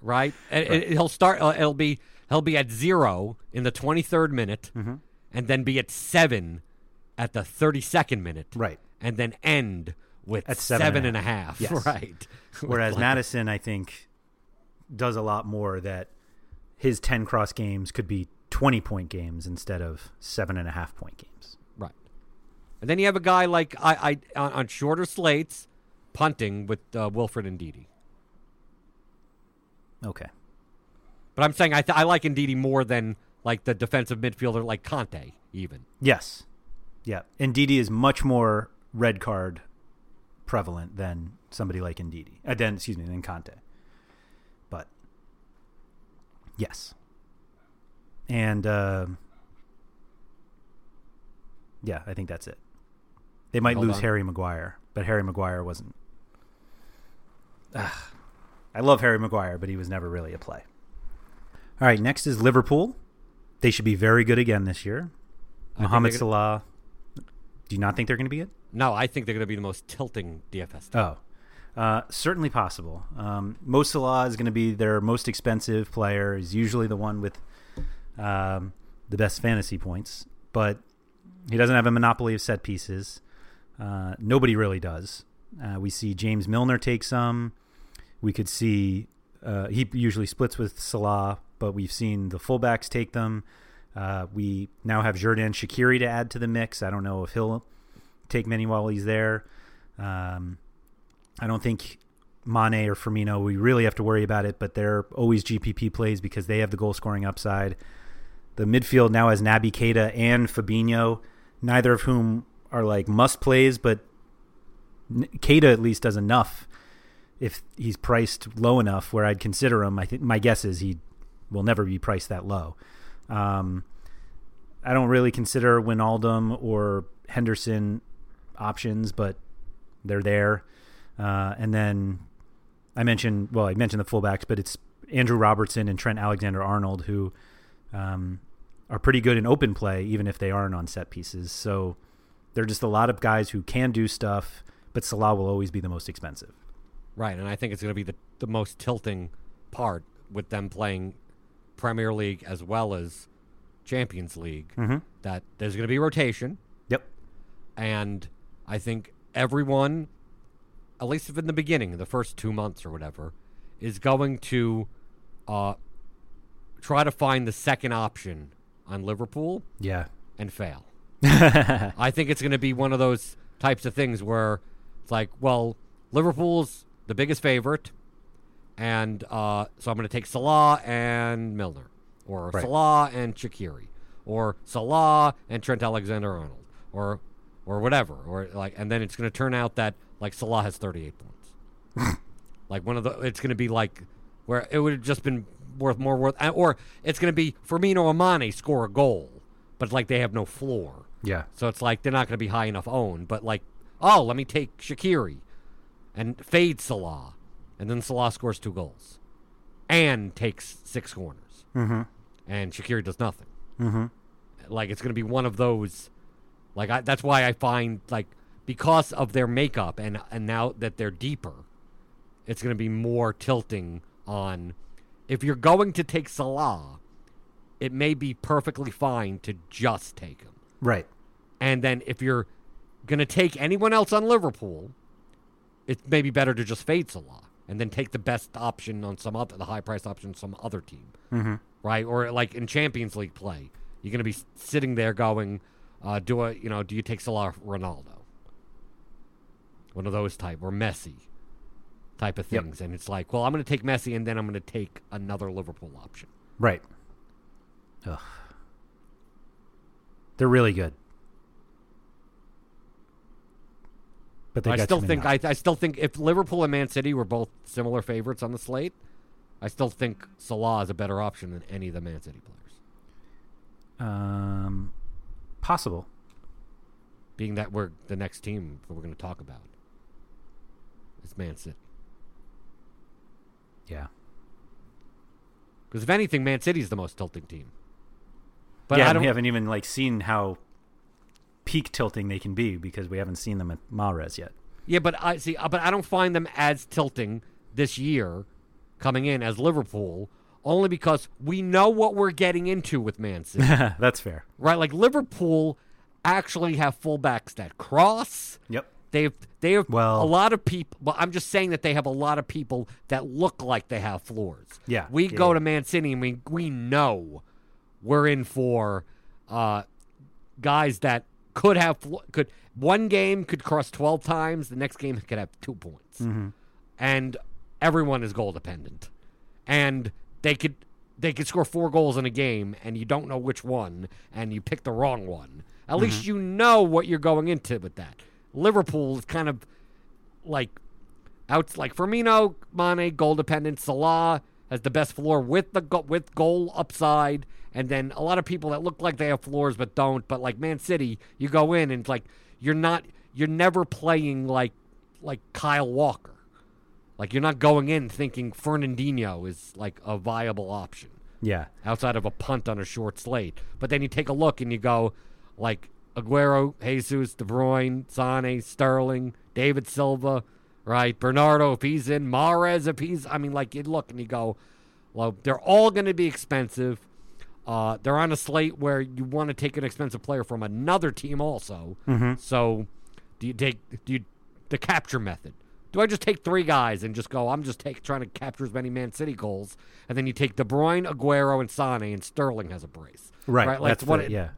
right? And and he'll start, uh, it'll be, he'll be at zero in the 23rd minute Mm-hmm. and then be at seven at the 32nd minute. Right. And then end with At seven seven and and a a half. half. Yes. Right. Whereas Like- Maddison, I think, does a lot more that his 10 cross games could be 20 point games instead of seven and a half point games. And then you have a guy like I, I on, on shorter slates, punting with uh, Wilfred Ndidi. Okay. But I'm saying I, th- I like Ndidi more than like the defensive midfielder like Conte even. Yes. Yeah. Ndidi is much more red card prevalent than somebody like Ndidi. Uh, then, excuse me, than Conte. But yes. And uh, yeah, I think that's it. They might Hold lose on. Harry Maguire, but Harry Maguire wasn't. Ugh. I love Harry Maguire, but he was never really a play. All right, next is Liverpool. They should be very good again this year. I Mohamed Salah. Do you not think they're going to be it? No, I think they're going to be the most tilting DFS team. Oh, uh, certainly possible. Um, Mo Salah is going to be their most expensive player. He's usually the one with um, the best fantasy points, but he doesn't have a monopoly of set pieces. Uh, nobody really does. Uh, we see James Milner take some. We could see uh, he usually splits with Salah, but we've seen the fullbacks take them. Uh, we now have Xherdan Shaqiri to add to the mix. I don't know if he'll take many while he's there. Um, I don't think Mane or Firmino, we really have to worry about it, but they're always GPP plays because they have the goal scoring upside. The midfield now has Naby Keita and Fabinho, neither of whom are like must plays, but Keita at least does enough if he's priced low enough where I'd consider him. I think my guess is he will never be priced that low. Um, I don't really consider Wijnaldum or Henderson options, but they're there. Uh, and then I mentioned, well, I mentioned the fullbacks, but it's Andrew Robertson and Trent Alexander Arnold who um, are pretty good in open play, even if they aren't on set pieces. So they're just a lot of guys who can do stuff, but Salah will always be the most expensive. Right, and I think it's going to be the, the most tilting part with them playing Premier League as well as Champions League. Mhm. That there's going to be rotation, Yep. and I think everyone, at least if in the beginning, the first two months or whatever, is going to uh, try to find the second option on Liverpool Yeah. and fail. I think it's going to be one of those types of things where it's like, well, Liverpool's the biggest favorite, and uh, so I'm going to take Salah and Milner, or Right. Salah and Shaqiri, or Salah and Trent Alexander-Arnold, or or whatever, or like, and then it's going to turn out that like Salah has 38 points, like one of the, it's going to be like where it would have just been worth more worth, or it's going to be Firmino and Mane score a goal, but like they have no floor. Yeah. So it's like they're not going to be high enough owned, but like, oh, let me take Shaqiri and fade Salah, and then Salah scores two goals and takes six corners, Mm-hmm. and Shaqiri does nothing. Mm-hmm. Like it's going to be one of those. Like I, that's why I find like because of their makeup and and now that they're deeper, it's going to be more tilting on. If you're going to take Salah, it may be perfectly fine to just take him. Right. And then if you're going to take anyone else on Liverpool, it's maybe better to just fade Salah. and then take the best option on some other, the high price option on some other team, Mm-hmm. right? Or like in Champions League play, you're going to be sitting there going, uh, "Do I, you know, do you take Salah, Ronaldo, one of those type, or Messi, type of Yep. things?" And it's like, well, I'm going to take Messi, and then I'm going to take another Liverpool option. Right. Ugh. They're really good. But I still think I. I still think if Liverpool and Man City were both similar favorites on the slate, I still think Salah is a better option than any of the Man City players. um possible. Being that we're the next team that we're going to talk about is Man City. Yeah. Because if anything, Man City's the most tilting team. But yeah, I don't. we haven't even like seen how peak tilting they can be because we haven't seen them at Mahrez yet. Yeah, but I see. uh, But I don't find them as tilting this year, coming in as Liverpool, only because we know what we're getting into with Man City. That's fair. right? Like Liverpool actually have fullbacks that cross. Yep. They have they have Well- a lot of people. Well, I'm just saying that they have a lot of people that look like they have floors. Yeah, we yeah, go yeah. to Man City and we we know we're in for uh, guys that could have could one game could cross 12 times, the next game could have two points, Mm-hmm. and everyone is goal dependent, and they could. They could score four goals in a game, and you don't know which one, and you pick the wrong one. At Mm-hmm. least you know what you're going into with that. Liverpool is kind of like out like Firmino, Mane, goal dependent. Salah has the best floor with the go- with goal upside, and then a lot of people that look like they have floors but don't. But like Man City, you go in and it's like you're not you're never playing like like Kyle Walker. Like you're not going in thinking Fernandinho is like a viable option Yeah. outside of a punt on a short slate. But then you take a look and you go, like Aguero, Jesus, De Bruyne, Sane, Sterling, David Silva, right? Bernardo if he's in, Mahrez if he's. I mean, like you look and you go, well, they're all going to be expensive. Uh, they're on a slate where you want to take an expensive player from another team also. So, do you take do you the capture method? Do I just take three guys and just go? I'm just take, trying to capture as many Man City goals, and then you take De Bruyne, Aguero, and Sane, and Sterling has a brace. Right. right? Like That's what the- it- yeah.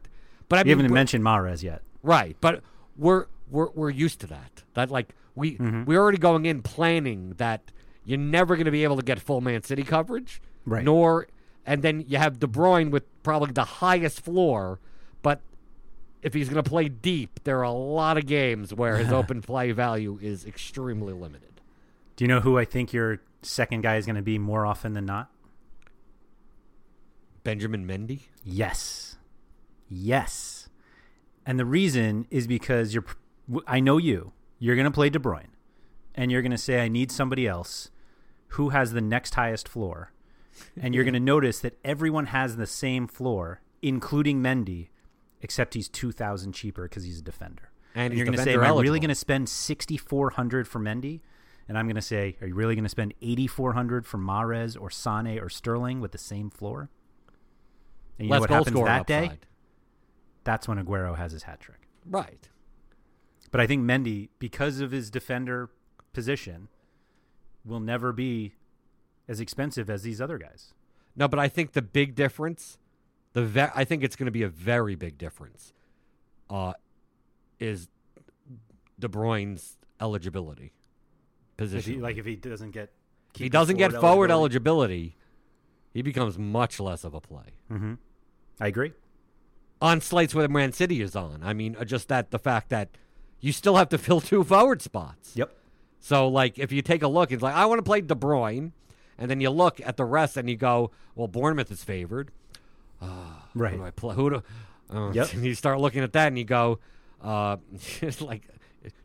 But I You mean, haven't we're- mentioned Mahrez yet. Right, but we're we're we're used to that. That like we Mm-hmm. we're already going in planning that you're never going to be able to get full Man City coverage. Right. Nor and then you have De Bruyne with probably the highest floor, but if he's going to play deep, there are a lot of games where his open play value is extremely limited. Do you know who I think your second guy is going to be more often than not? Benjamin Mendy. Yes. Yes. And the reason is because you're I know you. You're going to play De Bruyne and you're going to say I need somebody else who has the next highest floor. And you're going to notice that everyone has the same floor including Mendy except he's 2000 cheaper cuz he's a defender. And he's you're going to say am I really going to spend 6400 for Mendy? And I'm going to say are you really going to spend 8400 for Mahrez or Sane or Sterling with the same floor? And you Less know what happens that day? That's when Aguero has his hat trick. Right. But I think Mendy, because of his defender position, will never be as expensive as these other guys. No, but I think the big difference, the ve- I think it's going to be a very big difference, uh, is De Bruyne's eligibility If position. he, like if he doesn't get he doesn't get forward eligibility, he becomes much less of a play hmm I agree. on slates where Man City is on. I mean, uh, just that the fact that you still have to fill two forward spots. Yep. So, like, if you take a look, it's like I want to play De Bruyne, and then you look at the rest and you go, well, Bournemouth is favored. Right. Who do I play? Who do? Uh, Yep. And you start looking at that and you go, uh, it's like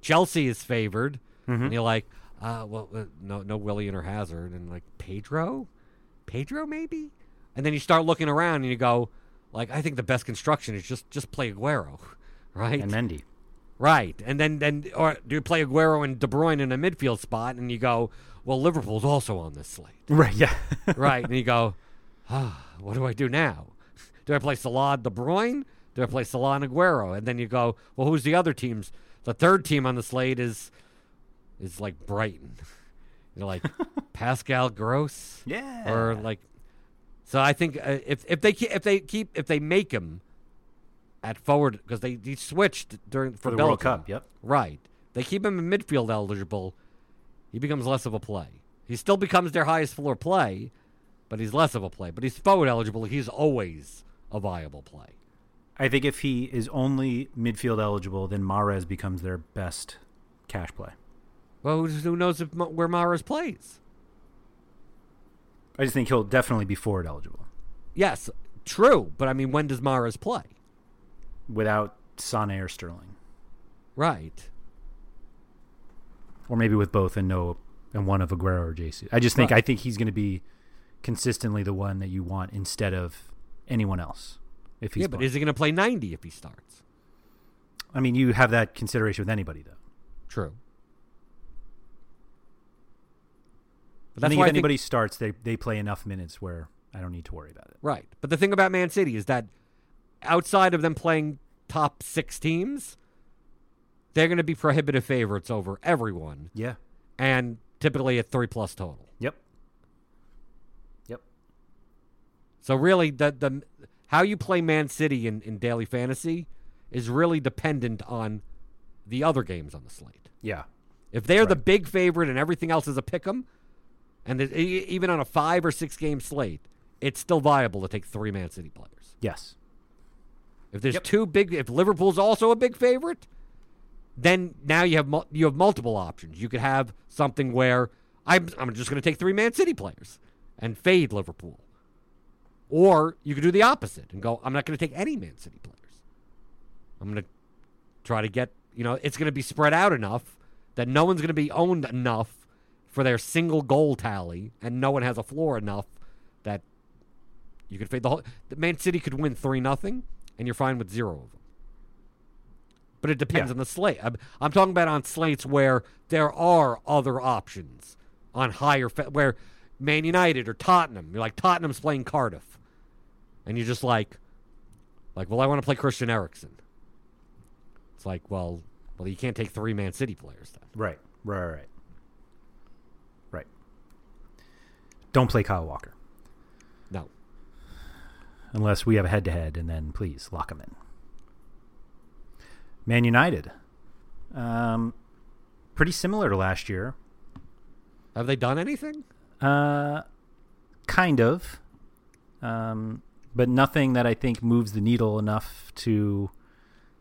Chelsea is favored, Mm-hmm. and you're like, uh, well, uh, no, no Willian or Hazard, and like Pedro, Pedro maybe, and then you start looking around and you go, like, I think the best construction is just just play Aguero, right? And Mendy. Right, and then then or do you play Aguero and De Bruyne in a midfield spot, and you go, well, Liverpool's also on this slate, Right. Yeah. right? and you go, ah, what do I do now? Do I play Salah, De Bruyne? Do I play Salah and Aguero? And then you go, well, who's the other teams? The third team on the slate is is like Brighton. You know, like Pascal Gross. Yeah. Or like, so I think uh, if if they if they keep if they make him at forward because they he switched during for, For the World Cup, yep. Right. They keep him in midfield eligible. He becomes less of a play. He still becomes their highest floor play, but he's less of a play. But he's forward eligible. He's always a viable play. I think if he is only midfield eligible, then Mahrez becomes their best cash play. Well, who, who knows if where Mahrez plays? I just think he'll definitely be forward eligible Yes, true. But I mean, when does Mahrez play? Without Sane or Sterling, Right. or maybe with both and no and one of Aguero or Jesus. I just think Right. I think he's going to be consistently the one that you want instead of anyone else. If he's yeah, but is he going to play 90 if he starts? I mean, you have that consideration with anybody though. True. But I think why if I think- anybody starts, they they play enough minutes where I don't need to worry about it. Right. But the thing about Man City is that outside of them playing top six teams, they're going to be prohibitive favorites over everyone, Yeah. and typically at three plus total. Yep. Yep. So really, the the how you play Man City in, in daily fantasy is really dependent on the other games on the slate. Yeah. If they're the big favorite and everything else is a pick 'em, and even on a five or six game slate, it's still viable to take three Man City players. Yes. If there's Yep. two big, if Liverpool's also a big favorite, then now you have you have multiple options. You could have something where I'm I'm just going to take three Man City players and fade Liverpool, or you could do the opposite and go I'm not going to take any Man City players. I'm going to try to get you know it's going to be spread out enough that no one's going to be owned enough for their single goal tally, and no one has a floor enough that you could fade the whole. The Man City could win three nothing, and you're fine with zero of them. But it depends Yeah. on the slate. I'm, I'm talking about on slates where there are other options on higher fa- where Man United or Tottenham. You're like Tottenham's playing Cardiff, and you're just like, like, well, I want to play Christian Eriksen. It's like, well, well, you can't take three Man City players then. Right. Right. Right. Right. Don't play Kyle Walker unless we have a head to head, and then please lock him in. Man United. Um, pretty similar to last year. have they done anything? Uh, kind of. Um, but nothing that I think moves the needle enough to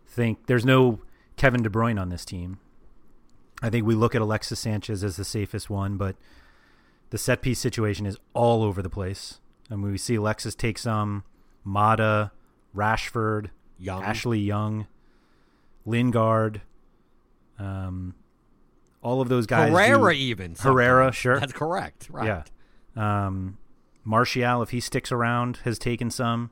think there's no Kevin De Bruyne on this team. I think we look at Alexis Sanchez as the safest one, but the set piece situation is all over the place. I And we see Alexis take some, Mata, Rashford, Young. Ashley Young, Lingard, um, all of those guys. do- Herrera even. Herrera, sure. That's correct. Right. Yeah. Um, Martial, if he sticks around, has taken some.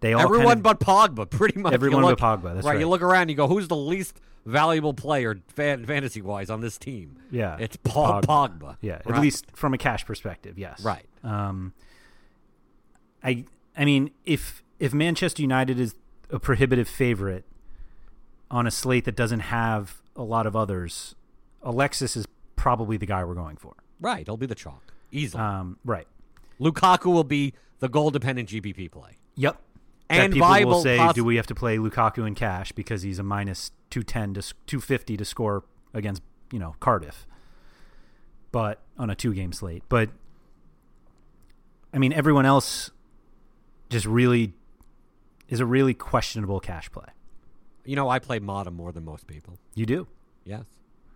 They all Everyone kind of, but Pogba, pretty much. You Everyone but Pogba, that's You right. look around, you go, who's the least valuable player fan, fantasy wise on this team? yeah, It's Paul Pogba. Pogba. Yeah, at least from a cash perspective, yes. Right. Um, I I mean, if if Manchester United is a prohibitive favorite on a slate that doesn't have a lot of others, Alexis is probably the guy we're going for. Right. He'll be the chalk. Easily. Um, right. Lukaku will be the goal dependent GPP play. Yep. And that people viable will say, poss- do we have to play Lukaku in cash because he's a minus two ten to two fifty to score against you know Cardiff, but on a two game slate. But I mean, everyone else just really is a really questionable cash play. You know, I play Mata more than most people. You do. Yes.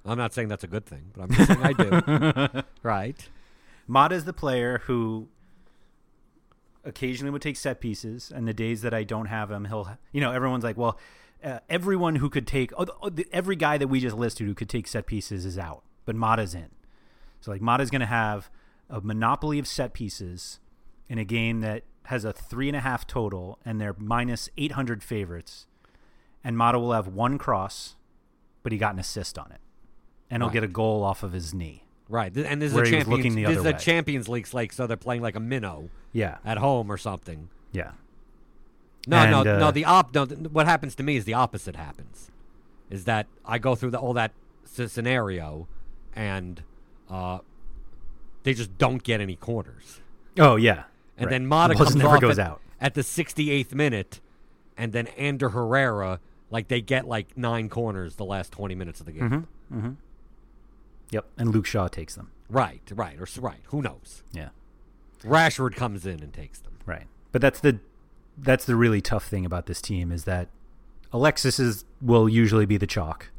I'm not saying that's a good thing, but I'm just saying I do. Right. Mata is the player who occasionally would take set pieces, and the days that I don't have him, he'll, you know, everyone's like, well, uh, everyone who could take, oh, oh, the, every guy that we just listed who could take set pieces is out, but Mata's in. So, like, Mata's going to have a monopoly of set pieces in a game that has a three and a half total, and they're minus 800 favorites, and Mata will have one cross, but he got an assist on it. And he'll Right. get a goal off of his knee. Right. And this is a Champions, the this is a. Champions League slate, so they're playing like a minnow Yeah. at home or something. Yeah. No, And, no, uh, no. The op. No, th- what happens to me is the opposite happens. Is that I go through the, all that s- scenario, and uh, they just don't get any corners. Oh yeah. And Right. then Mata The comes never off goes at, out. at the 68th minute, and then Ander Herrera, like they get like nine corners the last 20 minutes of the game. Mm-hmm. Yep. And Luke Shaw takes them. Right, right, or right. Who knows? Yeah. Rashford comes in and takes them. Right. But that's the that's the really tough thing about this team is that Alexis is will usually be the chalk,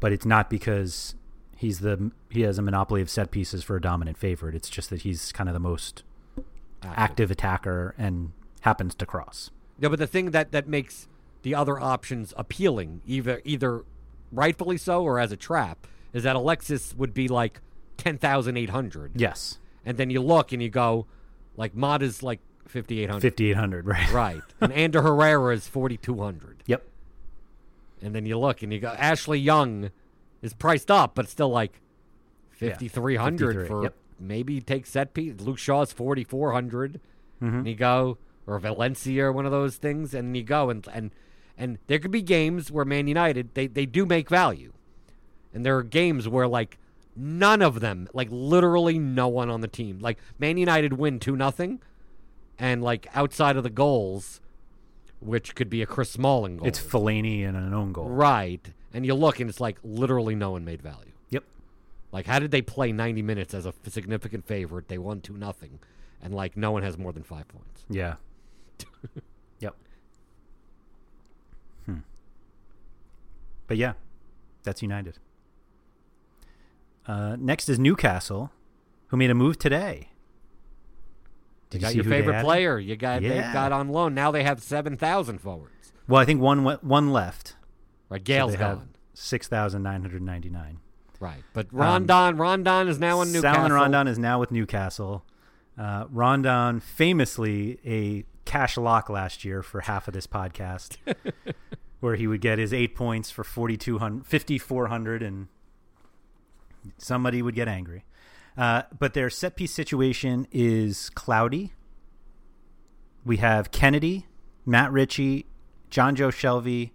but it's not because he's the he has a monopoly of set pieces for a dominant favorite. It's just that he's kind of the most active attacker and happens to cross. Yeah, but the thing that that makes the other options appealing, either either rightfully so or as a trap, is that Alexis would be like ten thousand eight hundred. Yes. And then you look and you go, like Mod is like fifty eight hundred. 5800, right? Right. and Ander Herrera is forty two hundred. Yep. And then you look and you go, Ashley Young is priced up, but still like Yeah, fifty three hundred 53, for yep. Maybe take set piece. Luke Shaw's forty four hundred. Mm-hmm. And you go, or Valencia or one of those things, and you go and and and there could be games where Man United they they do make value, and there are games where like none of them, like literally no one on the team, like Man United win two nothing, and like outside of the goals, which could be a Chris Smalling goal, It's Fellaini and an own goal. right, and you look and it's like literally no one made value. Yep. Like, how did they play 90 minutes as a f- significant favorite? They won 2 nothing, and like no one has more than five points. Yeah. yep. Hmm. But yeah, that's United. Uh, next is Newcastle, who made a move today. You Did got see your who they favorite player. You got they got on loan. Now they have 7,000 forwards. Well, I think one went- one left. Right, so Gayle's they have gone. Six thousand nine hundred ninety nine. Right, but Rondon, Rondon is now in Newcastle. Salomon Rondon is now with Newcastle. Uh, Rondon, famously a cash lock last year for half of this podcast, where he would get his eight points for 4,200, 5,400, and somebody would get angry. Uh, but their set piece situation is cloudy. We have Kennedy, Matt Ritchie, Jonjo Shelvey,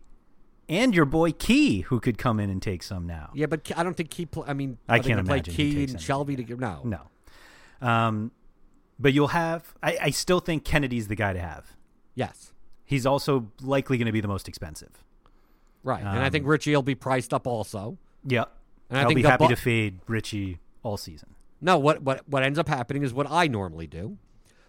and your boy Ki, who could come in and take some now. Yeah, but I don't think Ki. Pl- I mean, I can't play Key and. Shelvey to give. No, No. Um, but you'll have. I, I still think Kennedy's the guy to have. Yes, He's also likely going to be the most expensive. right. and I think Um, Ritchie will be priced up also. Yep. And I I'll think be happy Bu- to fade Ritchie all season. No, what what what ends up happening is what I normally do,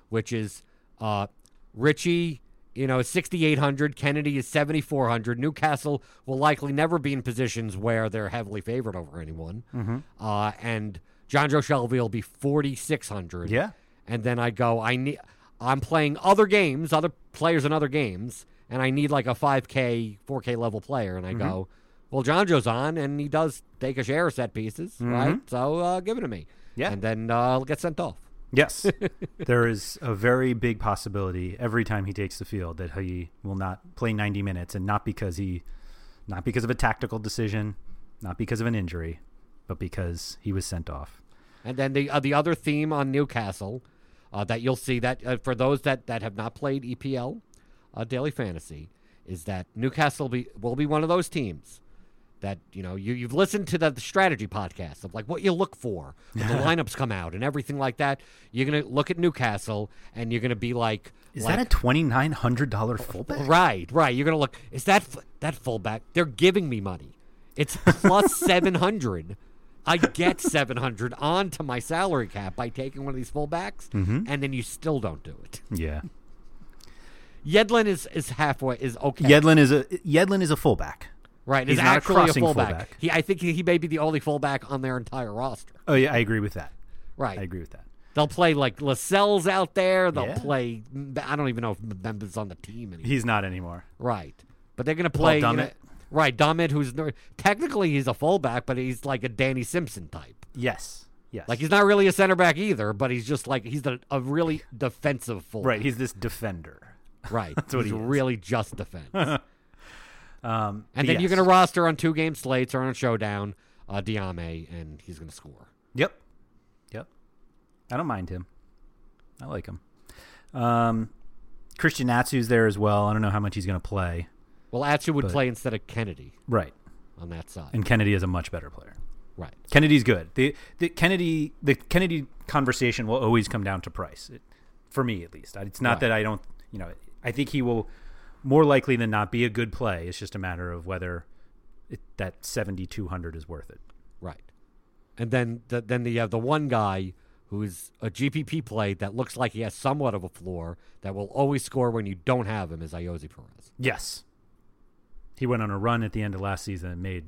which is uh, Ritchie, you know, is sixty eight hundred. Kennedy is seventy four hundred. Newcastle will likely never be in positions where they're heavily favored over anyone. Mm-hmm. Uh, and Jonjo Shelvey will be forty six hundred. Yeah. and then I go, I need, I'm playing other games, other players in other games, and I need like a 5K, 4K level player, and I Mm-hmm. go, well, Jonjo's on, and he does take a share of set pieces, right? So uh, give it to me. Mm-hmm. Yeah. and then uh, I'll get sent off. Yes. there is a very big possibility every time he takes the field that he will not play 90 minutes and not because he not because of a tactical decision, not because of an injury, but because he was sent off. And then the uh, the other theme on Newcastle uh, that you'll see that uh, for those that, that have not played EPL uh, daily fantasy is that Newcastle be, will be one of those teams that you know you you've listened to the, the strategy podcast of like what you look for when the lineups come out and everything like that. You're gonna look at Newcastle and you're gonna be like, Is like, that a $2900 fullback? Right, right. You're gonna look. Is that that fullback? They're giving me money. It's plus seven hundred. I get seven hundred onto my salary cap by taking one of these fullbacks, Mm-hmm. and then you still don't do it. Yeah. Yedlin is is halfway is okay. Yedlin is a Yedlin is a fullback. Right. he's Is not a actually a, crossing fullback. fullback. He, I think he, he may be the only fullback on their entire roster. Oh yeah, I agree with that. Right. I agree with that. They'll play like Lascelles out there. They'll Yeah. play. I don't even know if Mbemba's on the team anymore. He's not anymore. Right. But they're going to play. you know- right. Dummett, who's technically he's a fullback, but he's like a Danny Simpson type. Yes. Yes. Like he's not really a center back either, but he's just like he's a, a really defensive fullback. right. He's this defender. right. That's what he's he really just defense. Um, and but then you're going to roster on two game slates or on a showdown, uh, Diame, and he's going to score. Yep. Yep. I don't mind him. I like him. Um, Christian Atsu's there as well. I don't know how much he's going to play. Well, Atsu would But- play instead of Kennedy Right. on that side. And Kennedy is a much better player. Right. Kennedy's good. The the Kennedy the Kennedy conversation will always come down to price, it, for me at least. It's not Right. that I don't, you know, I think he will more likely than not be a good play. It's just a matter of whether it, that seventy two hundred is worth it. Right. And then the, then you have uh, the one guy who's a GPP play that looks like he has somewhat of a floor that will always score when you don't have him is Ayoze Perez. Yes, he went on a run at the end of last season and made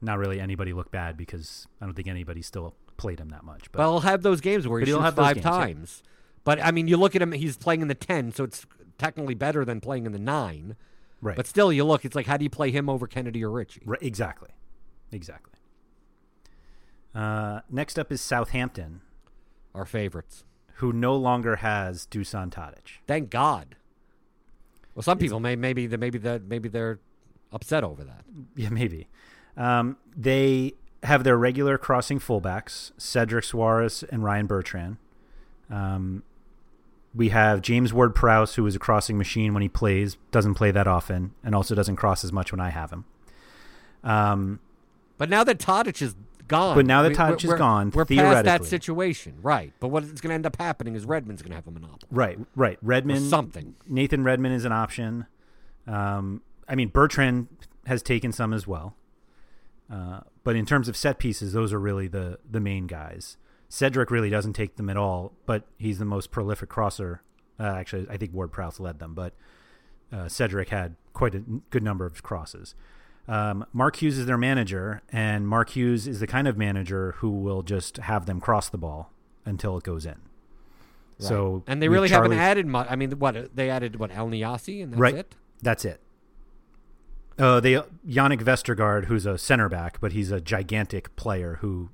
not really anybody look bad because I don't think anybody still played him that much. But But he'll have those games where he shoots have five games, yeah. times. But I mean, you look at him; he's playing in the ten, so it's technically better than playing in the nine. right, But still, you look; it's like how do you play him over Kenedy or Ritchie? Right, exactly, exactly. Uh, next up is Southampton, Our favorites. who no longer has Dusan Tadic. Thank God. Well, some people may maybe they maybe that maybe they're upset over that. Yeah, maybe. Um, they have their regular crossing fullbacks, Cedric Soares and Ryan Bertrand. Um, we have James Ward Prowse, who is a crossing machine when he plays, doesn't play that often, and also doesn't cross as much when I have him. Um, But now that Tadic is gone, But now that Tadic is gone, we're past that situation, right? But what is going to end up happening is Redmond's going to have a monopoly. right, right. Redmond, something. Nathan Redmond is an option. Um, I mean, Bertrand has taken some as well. Uh, but in terms of set pieces, those are really the the main guys. Cedric really doesn't take them at all, but he's the most prolific crosser. Uh, actually, I think Ward Prowse led them, but uh, Cedric had quite a good number of crosses. Um, Mark Hughes is their manager, and Mark Hughes is the kind of manager who will just have them cross the ball until it goes in. So, and they really haven't added much. I mean, what they added? What Elyounoussi, and that's right. it. That's it. Uh, they Jannik Vestergaard, who's a center back, but he's a gigantic player who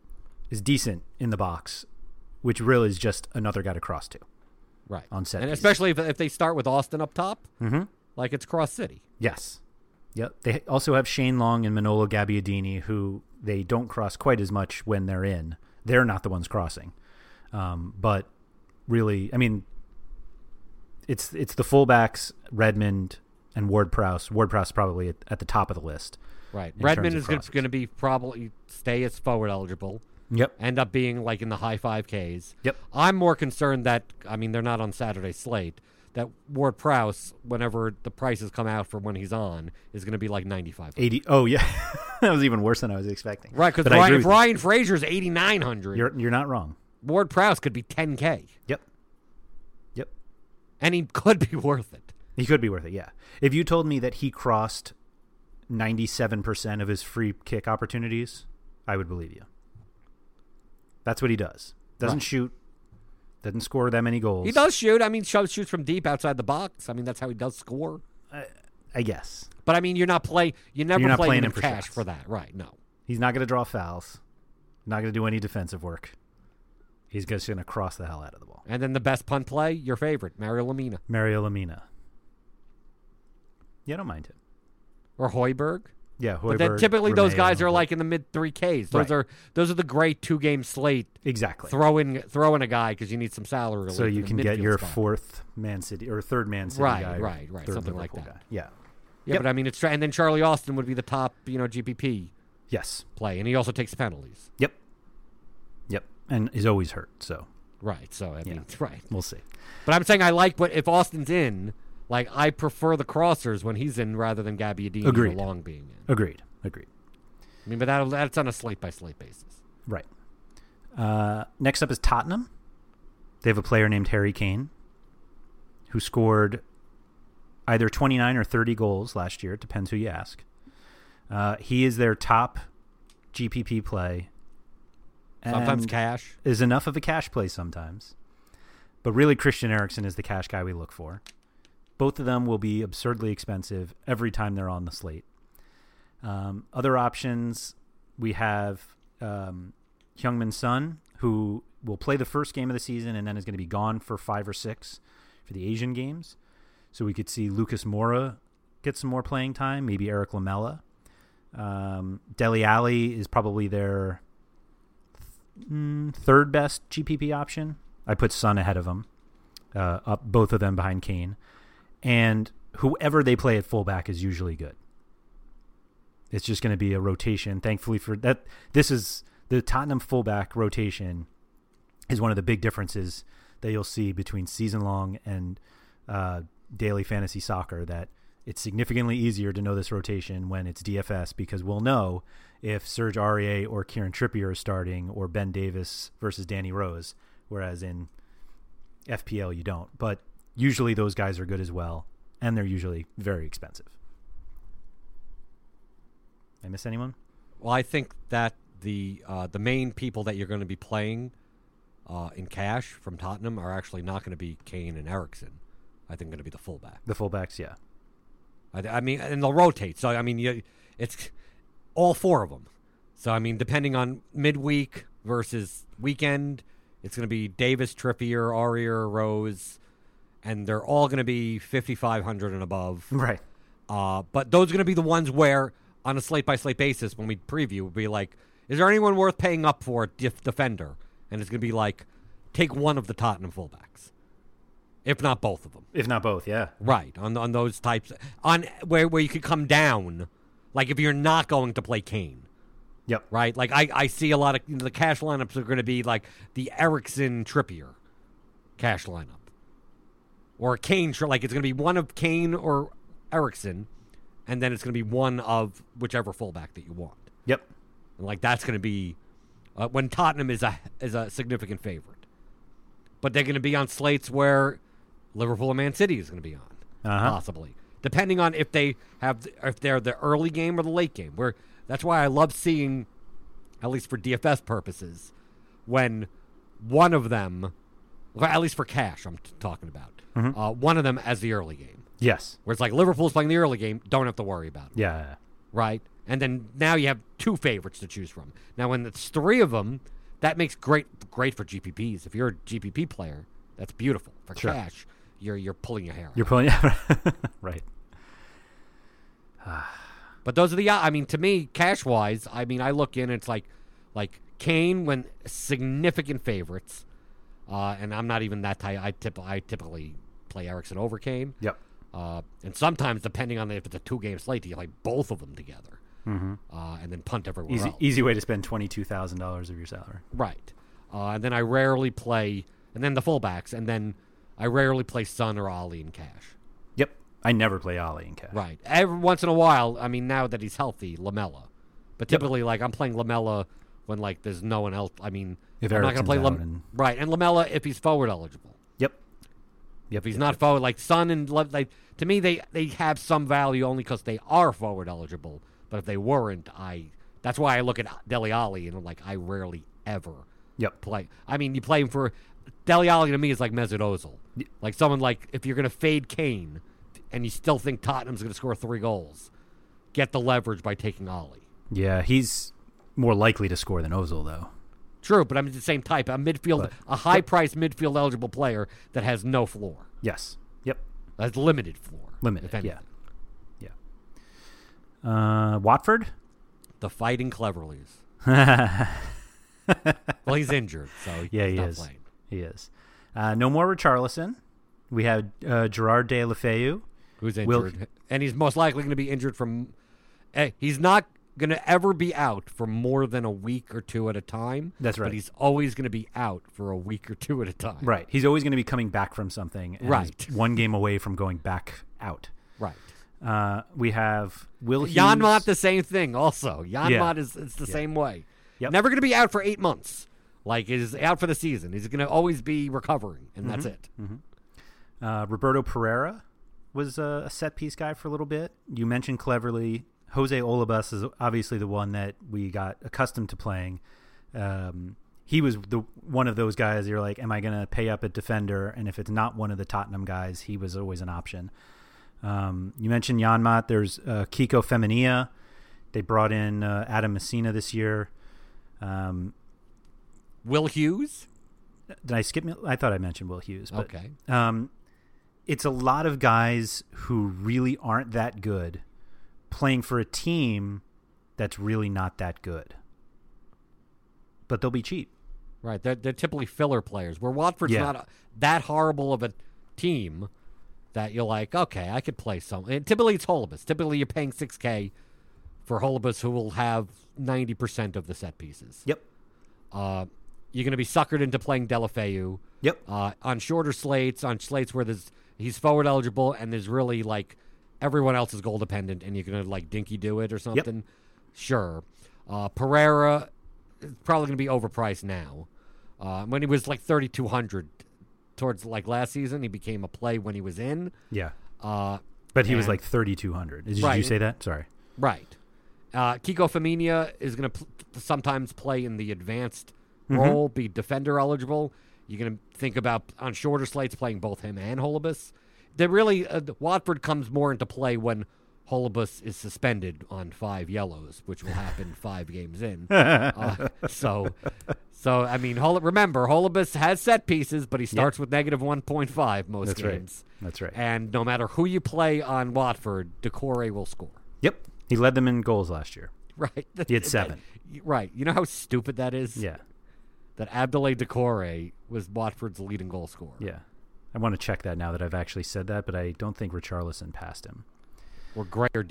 is decent in the box, which really is just another guy to cross to. Right. On set and pieces. especially if, if they start with Austin up top, Mm-hmm. like it's Cross City. Yes. Yep. They also have Shane Long and Manolo Gabbiadini, who they don't cross quite as much when they're in. They're not the ones crossing, um, but really, I mean, it's it's the fullbacks Redmond and Ward Prowse. Ward Prowse probably at, at the top of the list. Right. Redmond is going to be probably stay as forward eligible. Yep. End up being like in the high five Ks. Yep. I'm more concerned that I mean they're not on Saturday slate. That Ward Prowse, whenever the prices come out for when he's on, is going to be like 95. 80 oh yeah that was even worse than i was expecting Right, because But I Ryan, agree if. Ryan Fraser's 8,900, you're, you're not wrong Ward Prowse could be 10K, yep yep and he could be worth it. he could be worth it yeah if you told me that he crossed 97% of his free kick opportunities i would believe you that's what he does doesn't Right. shoot doesn't score that many goals He does shoot. I mean, shoots from deep outside the box. I mean, that's how he does score. i guess But I mean, you're not play. You never You're not play playing him for cash shots. for that, right? No. he's not going to draw fouls not going to do any defensive work he's just going to cross the hell out of the ball And then the best punt play, your favorite, Mario Lemina mario lemina yeah i don't mind him or Højbjerg. Yeah But then typically those guys are like in the mid three Ks. Those Right. are those are the great two game slate. exactly Throw in throw in a guy because you need some salary. so you can get your spot. fourth Man City or third Man City Right, guy, right, right, something like that. guy. Yeah. Yeah, Yep. but I mean it's and then Charlie Austin would be the top you know GPP Yes. play, and he also takes penalties. Yep. Yep. And he's always hurt. So Right. So I Yeah. right. we'll see. But I'm saying I like what if Austin's in. Like I prefer the crossers when he's in rather than Gabbiadini or Agreed. Long being in. Agreed. Agreed. I mean, but that that's on a slate by slate basis. Right. Uh, next up is Tottenham. They have a player named Harry Kane who scored either 29 or 30 goals last year. It depends who you ask. Uh, he is their top GPP play. Sometimes cash. is enough of a cash play sometimes. But really, Christian Eriksen is the cash guy we look for. Both of them will be absurdly expensive every time they're on the slate. Um, other options, we have um, Heung-min Son, who will play the first game of the season and then is going to be gone for five or six for the Asian games. So we could see Lucas Moura get some more playing time, maybe Erik Lamela. Um, Dele Alli is probably their mm, third best GPP option. I put Son ahead of him, uh, up both of them behind Kane, and whoever they play at fullback is usually good. It's just going to be a rotation. Thankfully for that, this is the Tottenham fullback rotation is one of the big differences that you'll see between season long and uh, daily fantasy soccer. That it's significantly easier to know this rotation when it's DFS because we'll know if Serge Aurier or Kieran Trippier are starting or Ben Davies versus Danny Rose, whereas in FPL you don't. But usually those guys are good as well, and they're usually very expensive. I miss anyone? Well, I think that the uh, the main people that you're going to be playing uh, in cash from Tottenham are actually not going to be Kane and Eriksen. I think going to be the fullback. The fullbacks, yeah. I, I mean, and they'll rotate. So I mean, you, it's all four of them. So I mean, depending on midweek versus weekend, it's going to be Davies, Trippier, Aurier, Rose, and they're all going to be 5,500 and above. Right. Uh, but those are going to be the ones where, on a slate by slate basis, when we preview, we'll be like, is there anyone worth paying up for def- defender? And it's going to be like, take one of the Tottenham fullbacks, if not both of them. If not both, yeah. Right on on those types on where where you could come down, like if you're not going to play Kane, Yep. right? Like I, I see a lot of you know, the cash lineups are going to be like the Eriksen Trippier cash lineup, or a Kane like it's going to be one of Kane or Eriksen, and then it's going to be one of whichever fullback that you want. Yep. And like that's going to be uh, when Tottenham is a is a significant favorite, but they're going to be on slates where Liverpool and Man City is going to be on Uh-huh. possibly, depending on if they have if they're the early game or the late game. Where that's why I love seeing, at least for DFS purposes, when one of them, well, at least for cash, I'm t- talking about, Mm-hmm. uh, one of them as the early game. Yes. Where it's like Liverpool's playing the early game, don't have to worry about it Yeah. right? And then now you have two favorites to choose from. Now, when it's three of them, that makes great great for GPPs. If you're a GPP player, that's beautiful. For Sure. cash, you're you're pulling your hair. out. You're pulling right. But those are the I mean, to me, cash wise, I mean, I look in, it's like like Kane when significant favorites, uh, and I'm not even that tight. I tip I typically play Eriksen over Kane. Yep. Uh, and sometimes, depending on if it's a two game slate, you play both of them together, mm-hmm. uh, and then punt everywhere Easy else. easy way to spend twenty two thousand dollars of your salary. Right. Uh, and then I rarely play, and then the fullbacks, and then I rarely play Son or Alli in cash. Yep. I never play Ollie in cash. Right. Every once in a while, I mean, now that he's healthy, Lamela. But typically, like I'm playing Lamela when like there's no one else. I mean, If I'm not going to play Lam- and- right. And Lamela if he's forward eligible. Yep. If he's not yep. forward, like Son and Le- like to me, they they have some value only because they are forward eligible. But if they weren't, I that's why I look at Dele Alli and I'm like, I rarely ever Yep. play. I mean, you play him for Dele Alli to me is like Mesut Ozil, like someone like if you're going to fade Kane, and you still think Tottenham's going to score three goals, get the leverage by taking Alli. Yeah, he's more likely to score than Ozil though. True, but I'm the same type. A midfield, But- a high-priced midfield eligible player that has no floor, Yes. Yep. has limited floor, Limited, If yeah. Yeah. Uh, Watford. The fighting Cleverleys. well, he's injured, so Yeah, he is. playing. He is. Uh, no more Richarlison. We have uh, Gerard De La Feu. Who's Will- injured, and he's most likely going to be injured from. eh, he's not going to ever be out for more than a week or two at a time. That's right. But he's always going to be out for a week or two at a time. Right. He's always going to be coming back from something. Right. One game away from going back out. Right. Uh, we have Will Hughes. Janmaat the same thing. Also, Janmaat Yeah. is it's the same way. Yep. Never going to be out for eight months. Like is out for the season. He's going to always be recovering, and that's Mm-hmm. it. Uh, Roberto Pereyra was a, a set piece guy for a little bit. You mentioned Cleverley. Jose Holebas is obviously the one that we got accustomed to playing. Um, he was the one of those guys. You're like, am I going to pay up a defender? And if it's not one of the Tottenham guys, he was always an option. Um, you mentioned Janmaat. There's uh, Kiko Femenia. They brought in uh, Adam Masina this year. Um, Will Hughes. did I skip? I thought I mentioned Will Hughes. But, Okay. Um, it's a lot of guys who really aren't that good playing for a team that's really not that good. But they'll be cheap. Right. They're, they're typically filler players. Where Watford's Yeah. not a, that horrible of a team that you're like, okay, I could play some. And typically it's Holebas. Typically you're paying 6K for Holebas who will have 90% of the set pieces. Yep. Uh, you're going to be suckered into playing Deulofeu. Yep. Uh, on shorter slates, on slates where there's he's forward eligible and there's really like everyone else is goal dependent, and you're going to like dinky do it or something. Sure. Uh, Pereyra is probably going to be overpriced now. Uh, when he was like 3,200 towards like last season, he became a play when he was in. Yeah. Uh, But he was like 3,200. Did Right. you say that? Sorry. Right. Uh, Kiko Femenia is going to pl- sometimes play in the advanced Mm-hmm. role, be defender eligible. You're going to think about on shorter slates playing both him and Holebas. They really uh, Watford comes more into play when Holebas is suspended on five yellows, which will happen five games in. Uh, so, so I mean, Hol- remember Holebas has set pieces, but he starts with negative one point five most That's right. games. That's right. And no matter who you play on Watford, Doucoure will score. Yep. He led them in goals last year. Right. He had seven. Right. You know how stupid that is? Yeah. That Abdoulaye Doucoure was Watford's leading goal scorer. Yeah. I want to check that now that I've actually said that, but I don't think Richarlison passed him. Or Gray or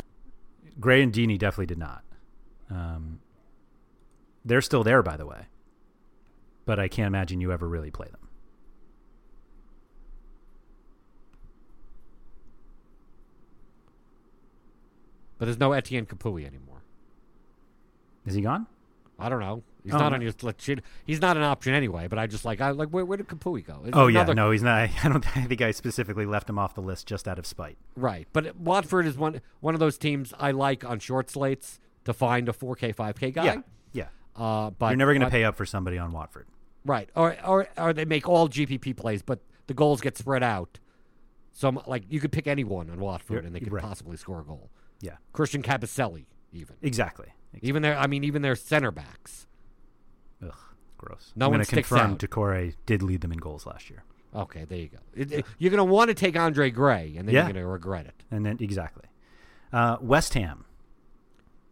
Gray and Deeney definitely did not. Um, they're still there, by the way. But I can't imagine you ever really play them. But there's no Etienne Capoue anymore. Is he gone? I don't know. He's Oh, not on your like, shit- He's not an option anyway. But I just like I like where, where did Capoue go? Is Oh yeah, no, he's not. I don't. I think I specifically left him off the list just out of spite. Right. But Watford is one one of those teams I like on short slates to find a 4K 5K guy. Yeah, yeah. Uh, but You're never going to pay up for somebody on Watford. Right. Or, or or they make all GPP plays, but the goals get spread out. So I'm- like you could pick anyone on Watford You're- and they could right. possibly score a goal. Yeah, Christian Kabasele even. exactly. Even their I mean even their center backs. Ugh, gross. No I'm one sticks confirm out. Doucoure did lead them in goals last year, Okay, there you go. It- it- you're going to want to take Andre Gray and then Yeah. you're going to regret it. and then exactly. Uh, West Ham.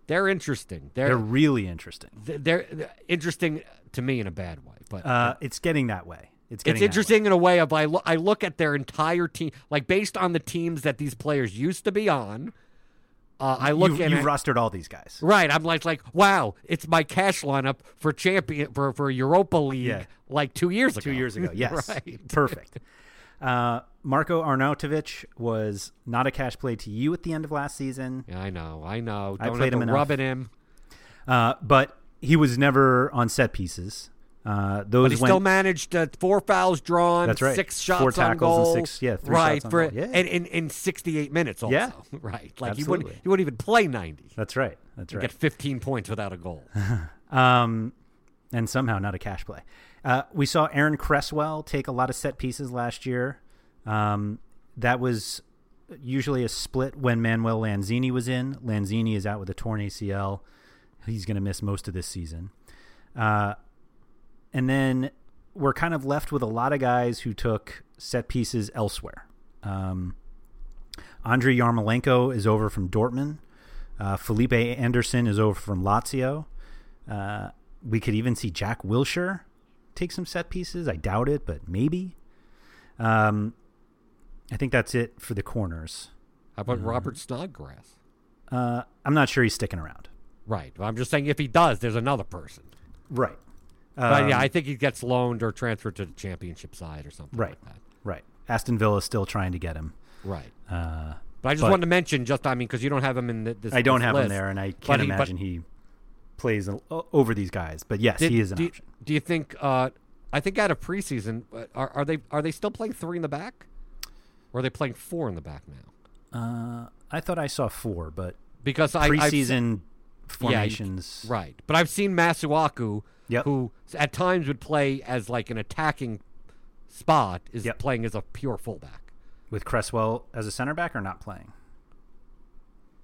They're interesting. They're They're really interesting. they're, they're interesting to me in a bad way, but Uh, it's getting that way. It's it's interesting in a way of I, lo- I look at their entire team like based on the teams that these players used to be on. Uh, I look You've, at you've rostered all these guys. right. I'm like like wow, it's my cash lineup for champion for for Europa League Yeah. like two years ago. Two years ago, yes, right. perfect. Uh, Marko Arnautovic was not a cash play to you at the end of last season, Yeah, I know, I know. I Don't played have him enough. it in. uh, but he was never on set pieces. Uh, those But he went, still managed uh, four fouls drawn, That's right. six shots Four on tackles goal, and six- yeah, three right shots on for goal. Yeah. and in, in 68 minutes. Also, Yeah. right. Like he wouldn't he wouldn't even play 90. That's right. That's right. Get 15 points without a goal. Um, and somehow not a cash play. Uh, we saw Aaron Cresswell take a lot of set pieces last year. Um, that was usually a split when Manuel Lanzini was in. Lanzini is out with a torn ACL. He's going to miss most of this season. Uh, and then we're kind of left with a lot of guys who took set pieces elsewhere. Um, Andrei Yarmolenko is over from Dortmund. Uh, Felipe Anderson is over from Lazio. Uh, we could even see Jack Wilshere take some set pieces. I doubt it, but maybe. Um, I think that's it for the corners. How about Robert Snodgrass? Uh, I'm not sure he's sticking around. Right. I'm just saying if he does, there's another person. Right. But yeah, Um, I think he gets loaned or transferred to the championship side or something Right. like that. Right. Aston Villa is still trying to get him. Right. Uh, But I just But- wanted to mention, just I mean, because you don't have him in the, this. I don't this have list. him there, and I can't he- imagine he plays over these guys. But yes, Did- he is an do, option. Do you think? Uh, I think out of preseason, are, are they are they still playing three in the back, or are they playing four in the back now? Uh, I thought I saw four, but Because I I've preseason Yeah, formations. right? But I've seen Masuaku, Yep. who at times would play as like an attacking spot, is Yep. playing as a pure fullback, With Cresswell as a center back or not playing?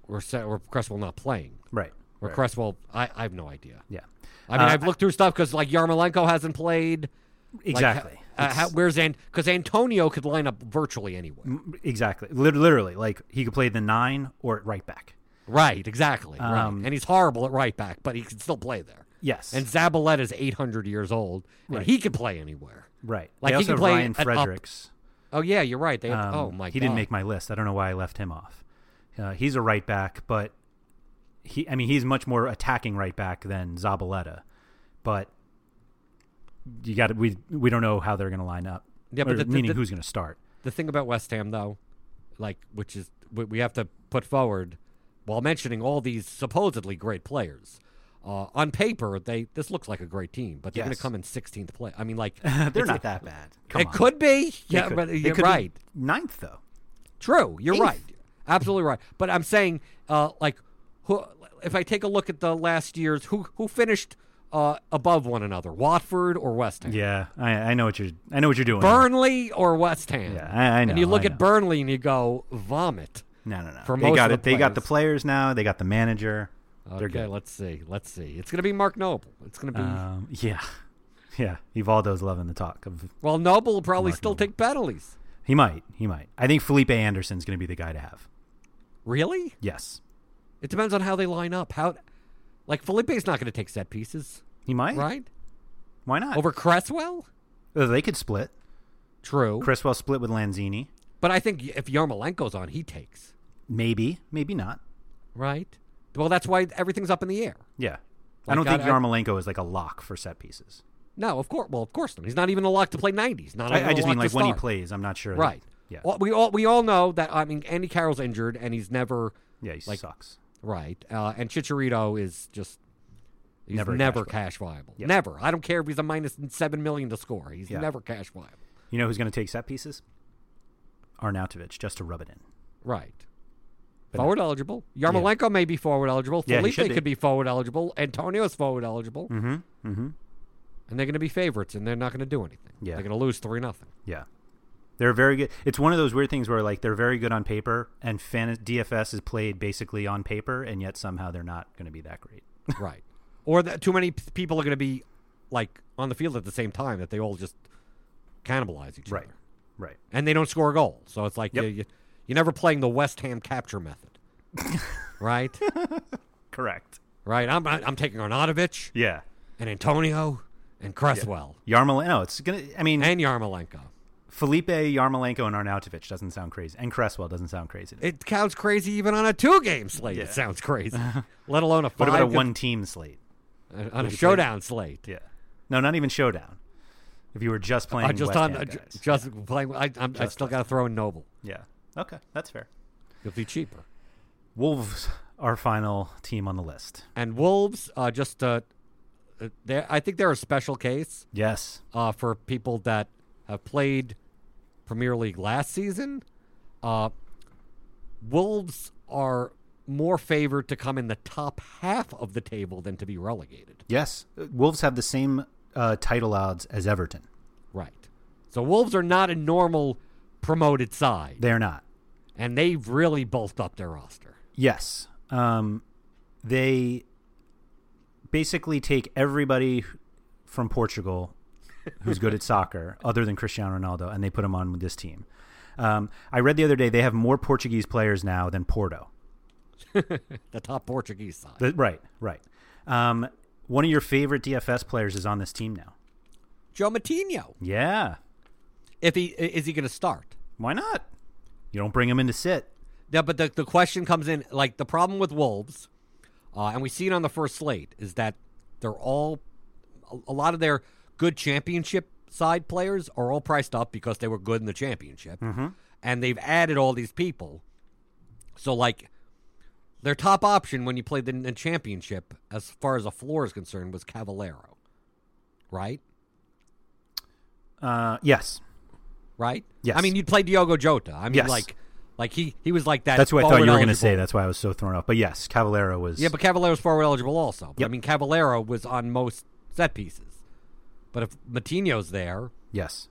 or or Cresswell not playing, Right. or right. Cresswell. I, I have no idea. Yeah. I mean, Uh, I've looked through stuff because like Yarmolenko hasn't played. Like, Exactly. uh, It's- how, where's An? Because Antonio could line up virtually anywhere. exactly. Lit- literally, like he could play the nine or at right back. Right, exactly. right. Um, And he's horrible at right back, but he can still play there. Yes. And Zabaleta is 800 years old, and Right. he can play anywhere. right. like, he can play Ryan Fredericks. Oh yeah, you're right. They have, Um, oh my he god. didn't make my list. I don't know why I left him off. Uh, he's a right back, but he I mean he's much more attacking right back than Zabaleta. But you got we we don't know how they're going to line up. Yeah, but the- the- meaning the- who's going to start. The thing about West Ham, though, like which is we have to put forward while mentioning all these supposedly great players. Uh, on paper, they this looks like a great team, but they're going to come in 16th place. I mean, like they're not that bad. Come it on. could be, yeah, could- but you're right. Ninth though. True, you're Eighth. right. Absolutely right. But I'm saying, uh, like, who, if I take a look at the last years, who who finished uh, above one another, Watford or West Ham? Yeah, I, I know what you're. I know what you're doing. Burnley or West Ham? Yeah, I- I know, And you look at. Burnley and you go, vomit. No, no, no. For they most got of it. the They got the players. players now. They got the manager. Okay, let's see. Let's see. It's going to be Mark Noble. It's going to be. Um, yeah, yeah. Evaldo's loving the talk of. well, Noble will probably Mark still Noble. take penalties. He might. He might. I think Felipe Anderson's going to be the guy to have. Really? Yes, It depends on how they line up. How, like Felipe's not going to take set pieces, he might. right? Why not? Over Cresswell. Uh, they could split. True. Cresswell split with Lanzini. But I think if Yarmolenko's on, he takes. Maybe. Maybe not. right? Well, that's why everything's up in the air. Yeah. I don't think I- Yarmolenko is like a lock for set pieces. No, of course. Well, of course not. He's not even a lock to play 90s. Not I, I, just mean like when he plays. I'm not sure. that- Right. Yeah. Well, we all we all know that. I mean, Andy Carroll's injured, and he's never yeah. He like- sucks. right. Uh, and Chicharito is just he's Never never, cash cash viable. Yep. Never. I don't care if he's a minus seven million to score. He's Yeah. never cash viable. You know who's going to take set pieces? Arnautovic, just to rub it in. Right. Forward eligible. Yarmolenko may be forward eligible. Yeah, Felipe should be. could be forward eligible. Antonio's forward eligible. Mm-hmm. Mm-hmm. And they're going to be favorites, and they're not going to do anything. Yeah. They're going to lose three nothing. Yeah. They're very good. It's one of those weird things where like they're very good on paper, and fan- DFS is played basically on paper, and yet somehow they're not going to be that great. right. Or that too many p- people are going to be like on the field at the same time that they all just cannibalize each Right. other, Right. and they don't score a goal. So it's like Yep. you, you, you're never playing the West Ham capture method, right? Correct. right. I'm I'm taking Arnautovic Yeah. and Antonio and Cresswell Yarmolenko. No, it's gonna. I mean, and Yarmolenko. Felipe Yarmolenko and Arnautovic doesn't sound crazy, and Cresswell doesn't sound crazy. It counts crazy even on a two-game slate. Yeah. It sounds crazy, let alone a what about a one-team slate? on a showdown slate. Yeah. No, not even showdown. If you were just playing, Uh, just West on Ham uh, guys. just playing. I, I'm, I still got to throw in Noble. yeah. Okay, that's fair. It'll be cheaper. Wolves, our final team on the list. And Wolves, uh, just uh, uh, they're- I think they're a special case Yes. uh, for people that have played Premier League last season. Uh, Wolves are more favored to come in the top half of the table than to be relegated. Yes. Uh, Wolves have the same uh, title odds as Everton. Right. So Wolves are not a normal promoted side, They're not. and they've really bulked up their roster. Yes. Um, they basically take everybody from Portugal who's good at soccer, other than Cristiano Ronaldo, and they put them on with this team. Um, I read the other day they have more Portuguese players now than Porto. The top Portuguese side. The- right, right. Um, one of your favorite DFS players is on this team now. Joe Moutinho. Yeah. If he is he going to start? Why not? You don't bring him in to sit. Yeah, but the the question comes in like the problem with Wolves, uh, and we see it on the first slate is that they're all a, lot of their good championship side players are all priced up because they were good in the championship, and they've added all these people. So like. Their top option when you played in the championship, as far as a floor is concerned, was Cavaleiro, right? Uh, yes. Right? Yes. I mean, you'd play Diogo Jota. I mean, Yes. like, like he he was like that. That's what I thought you were going to say. That's why I was so thrown off. But yes, Cavaleiro was. Yeah, but Cavaleiro's forward eligible also. But I mean, Cavaleiro was on most set pieces. But if Moutinho's there, yes.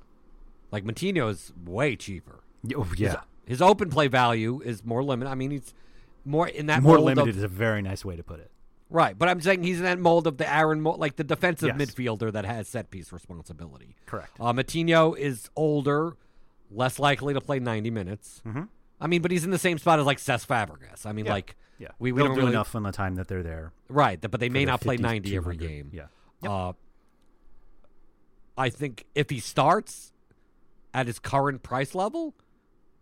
like Moutinho's way cheaper. Oh, His- yeah. His, open play value is more limited. I mean, he's more in that More limited Of, is a very nice way to put it. Right, but I'm saying he's in that mold of the Aaron, Mo- like the defensive Yes. midfielder that has set piece responsibility. Correct. Uh, Moutinho is older, less likely to play 90 minutes. Mm-hmm. I mean, but he's in the same spot as like Cesc Fabregas. I mean, Yeah. like Yeah. we, we They'll don't do really enough on the time that they're there. Right, but they may the not play 50, 90 every game. Yeah. Uh, I think if he starts at his current price level,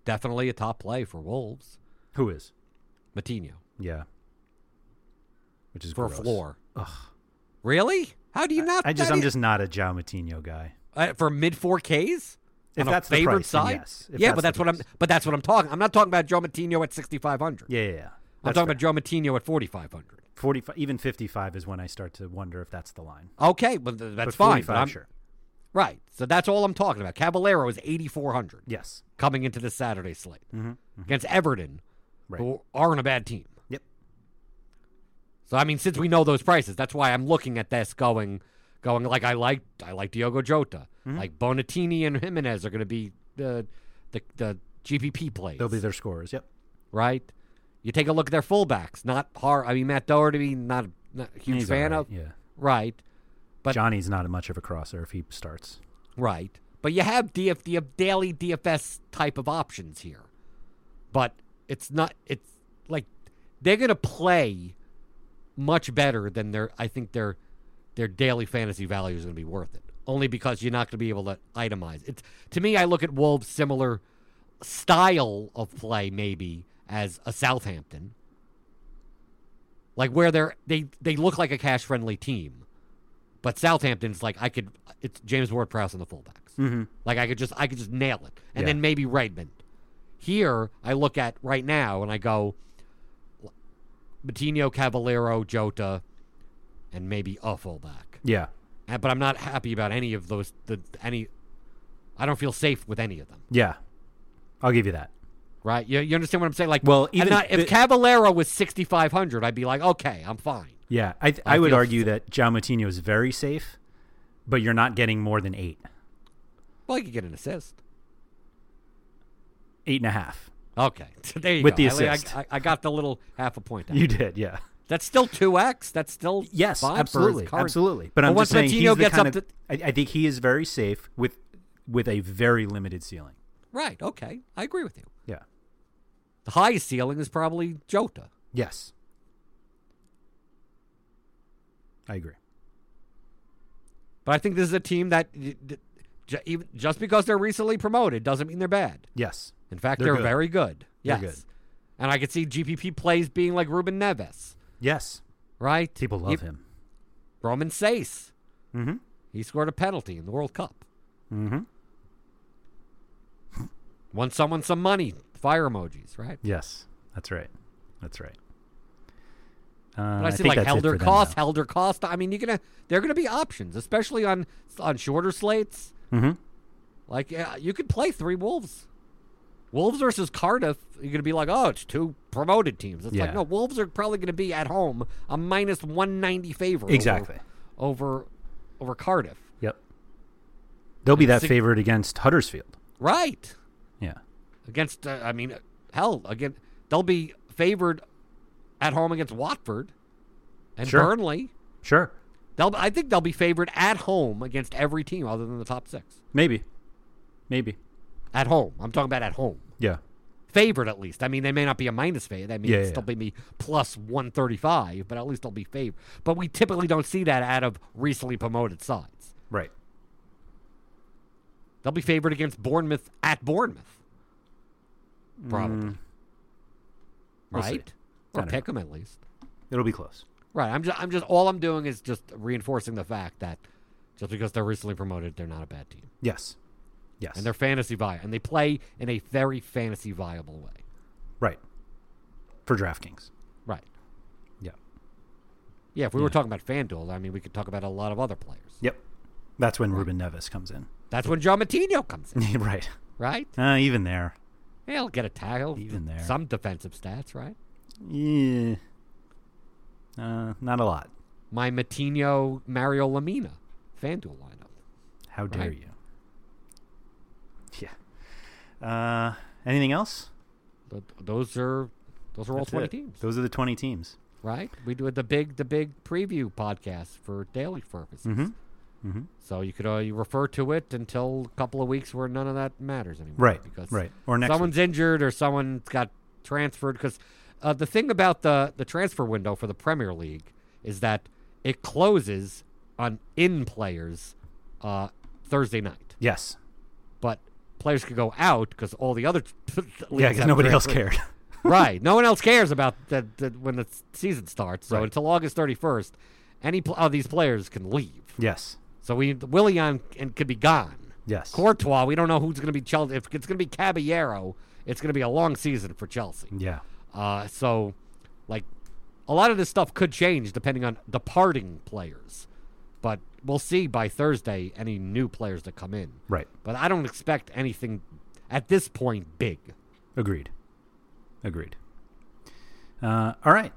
definitely a top play for Wolves. Who is? Moutinho Yeah. Which is for gross. a floor. Really? How do you not? I just I'm you- just not a João Moutinho guy. uh, for mid 4Ks. If that's the price, side, yes. If yeah, that's but that's what I'm. price. But that's what I'm talking. I'm not talking about Joe Moutinho at 6,500. Yeah, yeah, yeah. I'm talking fair. about Joe Moutinho at 4,500. 45 even 55 is when I start to wonder if that's the line. Okay, well that's but fine. But I'm, sure. Right. So that's all I'm talking about. Cavaleiro is 8,400 Yes. coming into this Saturday slate Mm-hmm. against Everton, Right. who aren't a bad team. So I mean, since we know those prices, that's why I'm looking at this going, going like I like I like Diogo Jota, Mm-hmm. like Bonatini and Jimenez are going to be the the the GPP plays. They'll be their scorers. Yep. right. You take a look at their fullbacks. Not hard. I mean, Matt Doherty, not, not a huge He's fan all of. Yeah. Right. But- Jonny's not much of a crosser if he starts. Right. But you have DF, the daily DFS type of options here. But it's not it's like they're going to play much better than their I think their their daily fantasy value is going to be worth it. Only because you're not going to be able to itemize. It's to me I look at Wolves similar style of play maybe as a Southampton. Like where they're they they look like a cash friendly team. But Southampton's like I could it's James Ward Prowse and the fullbacks. Mm-hmm. Like I could just I could just nail it. And Yeah. then maybe Redmond. Here I look at right now and I go Moutinho, Cavaleiro, Jota, and maybe a fullback. Yeah. Uh, But I'm not happy about any of those the any I don't feel safe with any of them. Yeah. I'll give you that. Right? You, you understand what I'm saying? Like Well, even not- if the- Cavaleiro was sixty five hundred, I'd be like, okay, I'm fine. Yeah. I I I, would argue s- that João Moutinho is very safe, but you're not getting more than eight. Well, you could get an assist. Eight and a half. Okay, there you With go. the I- I- assist. I, I got the little half a point. Out. You did, yeah. That's still two x. That's still Yes, fine for his absolutely, absolutely. But I'm once just saying Moutinho he's the gets up of. I, I think he is very safe with with a very limited ceiling. Right. Okay, I agree with you. Yeah. The highest ceiling is probably Jota. Yes. I agree. But I think this is a team that y- d- even just because they're recently promoted doesn't mean they're bad. Yes. In fact, They're they're, good. very good. Yes. good. And I could see GPP plays being like Ruben Neves, Yes. right? People love You- him. Roman Saiss. Mm-hmm. He scored a penalty in the World Cup. Mm-hmm. Won someone some money. Fire emojis, right? Yes. That's right. That's right. Uh, But I I see like Helder them, Cost. Helder Cost. I mean, you're gonna they're gonna be options, especially on on shorter slates. Mhm. Like yeah, you could play three Wolves. Wolves versus Cardiff, you're gonna be like, oh, it's two promoted teams. It's like no, Wolves are probably gonna be at home a minus one ninety favorite. Exactly. over over Cardiff. Yep. They'll be that sig- favorite against Huddersfield. Right. Yeah. Against uh, I mean, hell, again they'll be favored at home against Watford and Sure. Burnley. Sure. They'll, I think they'll be favored at home against every team other than the top six. Maybe. Maybe. At home, I'm talking about at home. Yeah. Favored at least. I mean, they may not be a minus favorite. That means Yeah, yeah, still yeah. be plus 135, but at least they'll be favored. But we typically don't see that out of recently promoted sides. Right. They'll be favored against Bournemouth at Bournemouth, probably. Mm, we'll right? I Or pick them at least. It'll be close. Right. I'm just. I'm just. All I'm doing is just reinforcing the fact that just because they're recently promoted, they're not a bad team. Yes. Yes. and they're fantasy viable, and they play in a very fantasy viable way. right. For DraftKings. Right. Yeah. Yeah, if we were talking about FanDuel, I mean, we could talk about a lot of other players. Yep. That's when Ruben Neves comes in. That's when John Moutinho comes in, right. right? Uh, even there. He'll get a tackle. Even there. Some defensive stats, right? Yeah. Uh, not a lot. My Moutinho Mario Lemina FanDuel lineup. How dare Right. you? Yeah. Uh, anything else? Th- Those are those are all twenty it. teams, Those are the 20 teams. right? We do the big the big preview podcast for daily purposes. Mm-hmm. Mm-hmm. So you could uh, you refer to it until a couple of weeks where none of that matters anymore. Right. Because Right. Or next someone's injured or someone's got transferred. Because uh, the thing about the the transfer window for the Premier League is that it closes on in players uh, Thursday night, Yes. but players could go out because all the other Yeah, because nobody else cared. right. No one else cares about that that when the season starts. So Right. until August 31st, any pl- of these players can leave. Yes. So we Willian and could be gone. Yes. Courtois, we don't know who's going to be Chelsea. If it's going to be Caballero, it's going to be a long season for Chelsea. Yeah. Uh, so, like, a lot of this stuff could change depending on departing players. But we'll see by Thursday any new players that come in. Right. But I don't expect anything at this point big. Agreed. Agreed. Uh, all right.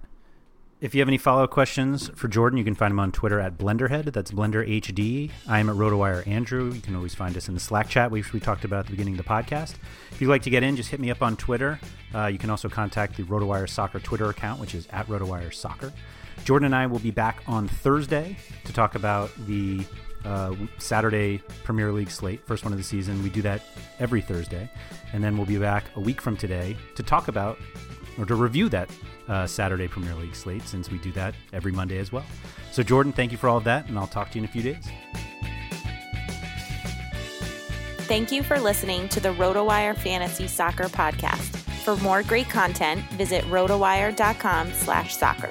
If you have any follow up questions for Jordan, you can find him on Twitter at Blenderhead. That's Blender HD. I am at RotoWire Andrew. You can always find us in the Slack chat, which we talked about at the beginning of the podcast. If you'd like to get in, just hit me up on Twitter. Uh, you can also contact the RotoWire Soccer Twitter account, which is at RotoWire Soccer. Jordan and I will be back on Thursday to talk about the uh, Saturday Premier League slate, first one of the season. We do that every Thursday. And then we'll be back a week from today to talk about or to review that uh, Saturday Premier League slate since we do that every Monday as well. So, Jordan, thank you for all of that, and I'll talk to you in a few days. Thank you for listening to the RotoWire Fantasy Soccer Podcast. For more great content, visit rotowire.com slash soccer.